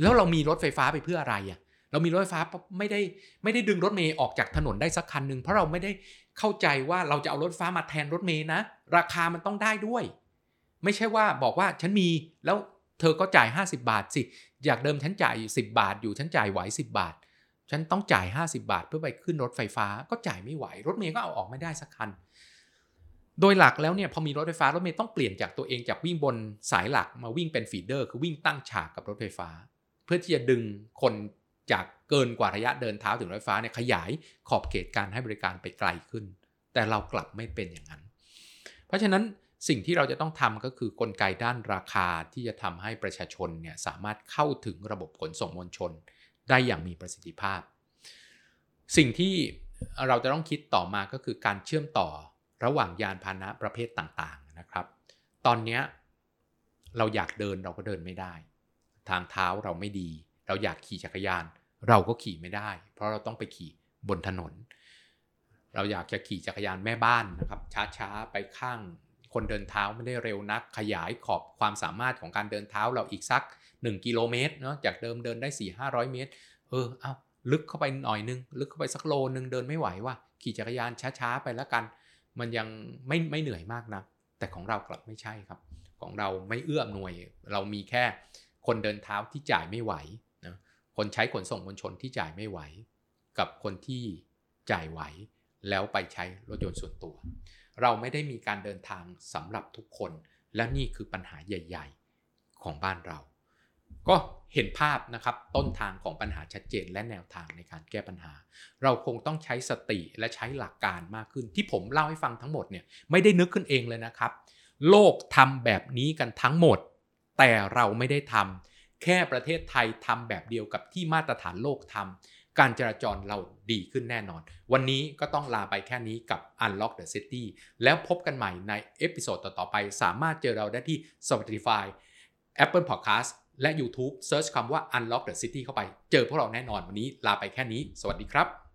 แล้วเรามีรถไฟฟ้าไปเพื่ออะไรอะ่ะ เรามีรถไฟฟ้าไม่ได้ไม่ได้ดึงรถเมย์ออกจากถนนได้สักคันหนึ่งเพราะเราไม่ได้เข้าใจว่าเราจะเอารถไฟฟ้ามาแทนรถเมย์นะ ราคามันต้องได้ด้วย ไม่ใช่ว่าบอกว่าฉันมีแล้วเธอก็จ่าย 50 บาทสิอยากเดิมฉันจ่าย 10 บาท อยู่ฉันจ่ายไหว10 บาท ฉันต้องจ่าย 50 บาท เพื่อไปขึ้นรถไฟฟ้าก็จ่ายไม่ไหว รถเมย์ก็เอาออกไม่ได้สักคัน โดยหลักแล้วเนี่ยพอมีรถไฟฟ้ารถเมย์ต้องเปลี่ยนจากตัวเองจากวิ่งบนสายหลักมาวิ่งเป็นฟีเดอร์ คือวิ่งตั้งฉากกับรถไฟฟ้า เพื่อที่จะดึงคน จากเกินกว่าระยะเดินเท้าถึงรถไฟฟ้าเนี่ยขยายขอบเขตการให้บริการไปไกลขึ้น แต่เรากลับไม่เป็นอย่างนั้น เพราะฉะนั้นสิ่งที่เราจะต้องทำก็คือกลไกด้านราคาที่จะทำให้ประชาชนเนี่ยสามารถเข้าถึงระบบขนส่งมวลชน ได้อย่างมีประสิทธิภาพ สิ่งที่เราจะต้องคิดต่อมาก็คือการเชื่อมต่อระหว่างยานพาหนะประเภทต่างๆนะครับ ตอนนี้เราอยากเดินเราก็เดินไม่ได้ ทางเท้าเราไม่ดี เราอยากขี่จักรยาน เราก็ขี่ไม่ได้ เพราะเราต้องไปขี่บนถนน เราอยากจะขี่จักรยานแม่บ้านนะครับช้าๆไปข้างคนเดินเท้าไม่ได้เร็วนัก ขยายขอบความสามารถของการเดินเท้าเราอีกสัก 1 กิโลเมตรเนาะจากเดิมเดินได้ 4 500 เมตร เออเอาลึกเข้าไปหน่อยนึง ลึกเข้าไปสักโลนึงเดินไม่ไหวว่าขี่จักรยานช้าๆไปแล้วกัน มันยังไม่ไม่เหนื่อยมากนะแต่ของเรากลับไม่ใช่ครับ ของเราไม่เอื้ออำนวย เรามีแค่คนเดินเท้าที่จ่ายไม่ไหว คนใช้ขนส่งมวลชนที่จ่ายไม่ไหว กับคนที่จ่ายไหว แล้วไปใช้รถยนต์ส่วนตัว เราไม่ได้มีการเดินทางสำหรับทุกคน และนี่คือปัญหาใหญ่ ๆ ของบ้านเรา ก็เห็นภาพนะครับต้นทางของปัญหาชัดเจนและแนวทางในการแก้ปัญหา เราคงต้องใช้สติและใช้หลักการมากขึ้นที่ผมเล่าให้ฟังทั้งหมดเนี่ยไม่ได้นึกขึ้นเองเลยนะครับ โลกทำแบบนี้กันทั้งหมด แต่เราไม่ได้ทำ แค่ประเทศไทยทำแบบเดียวกับที่มาตรฐานโลกทำการจราจรเราดีขึ้นแน่นอน วันนี้ก็ต้องลาไปแค่นี้กับ Unlock the City แล้วพบกันใหม่ใน episode ต่อๆไป สามารถเจอเราได้ที่ Spotify Apple Podcast และ YouTube Search คำว่า Unlock the City เข้าไป เจอพวกเราแน่นอนวันนี้ลาไปแค่นี้ สวัสดีครับ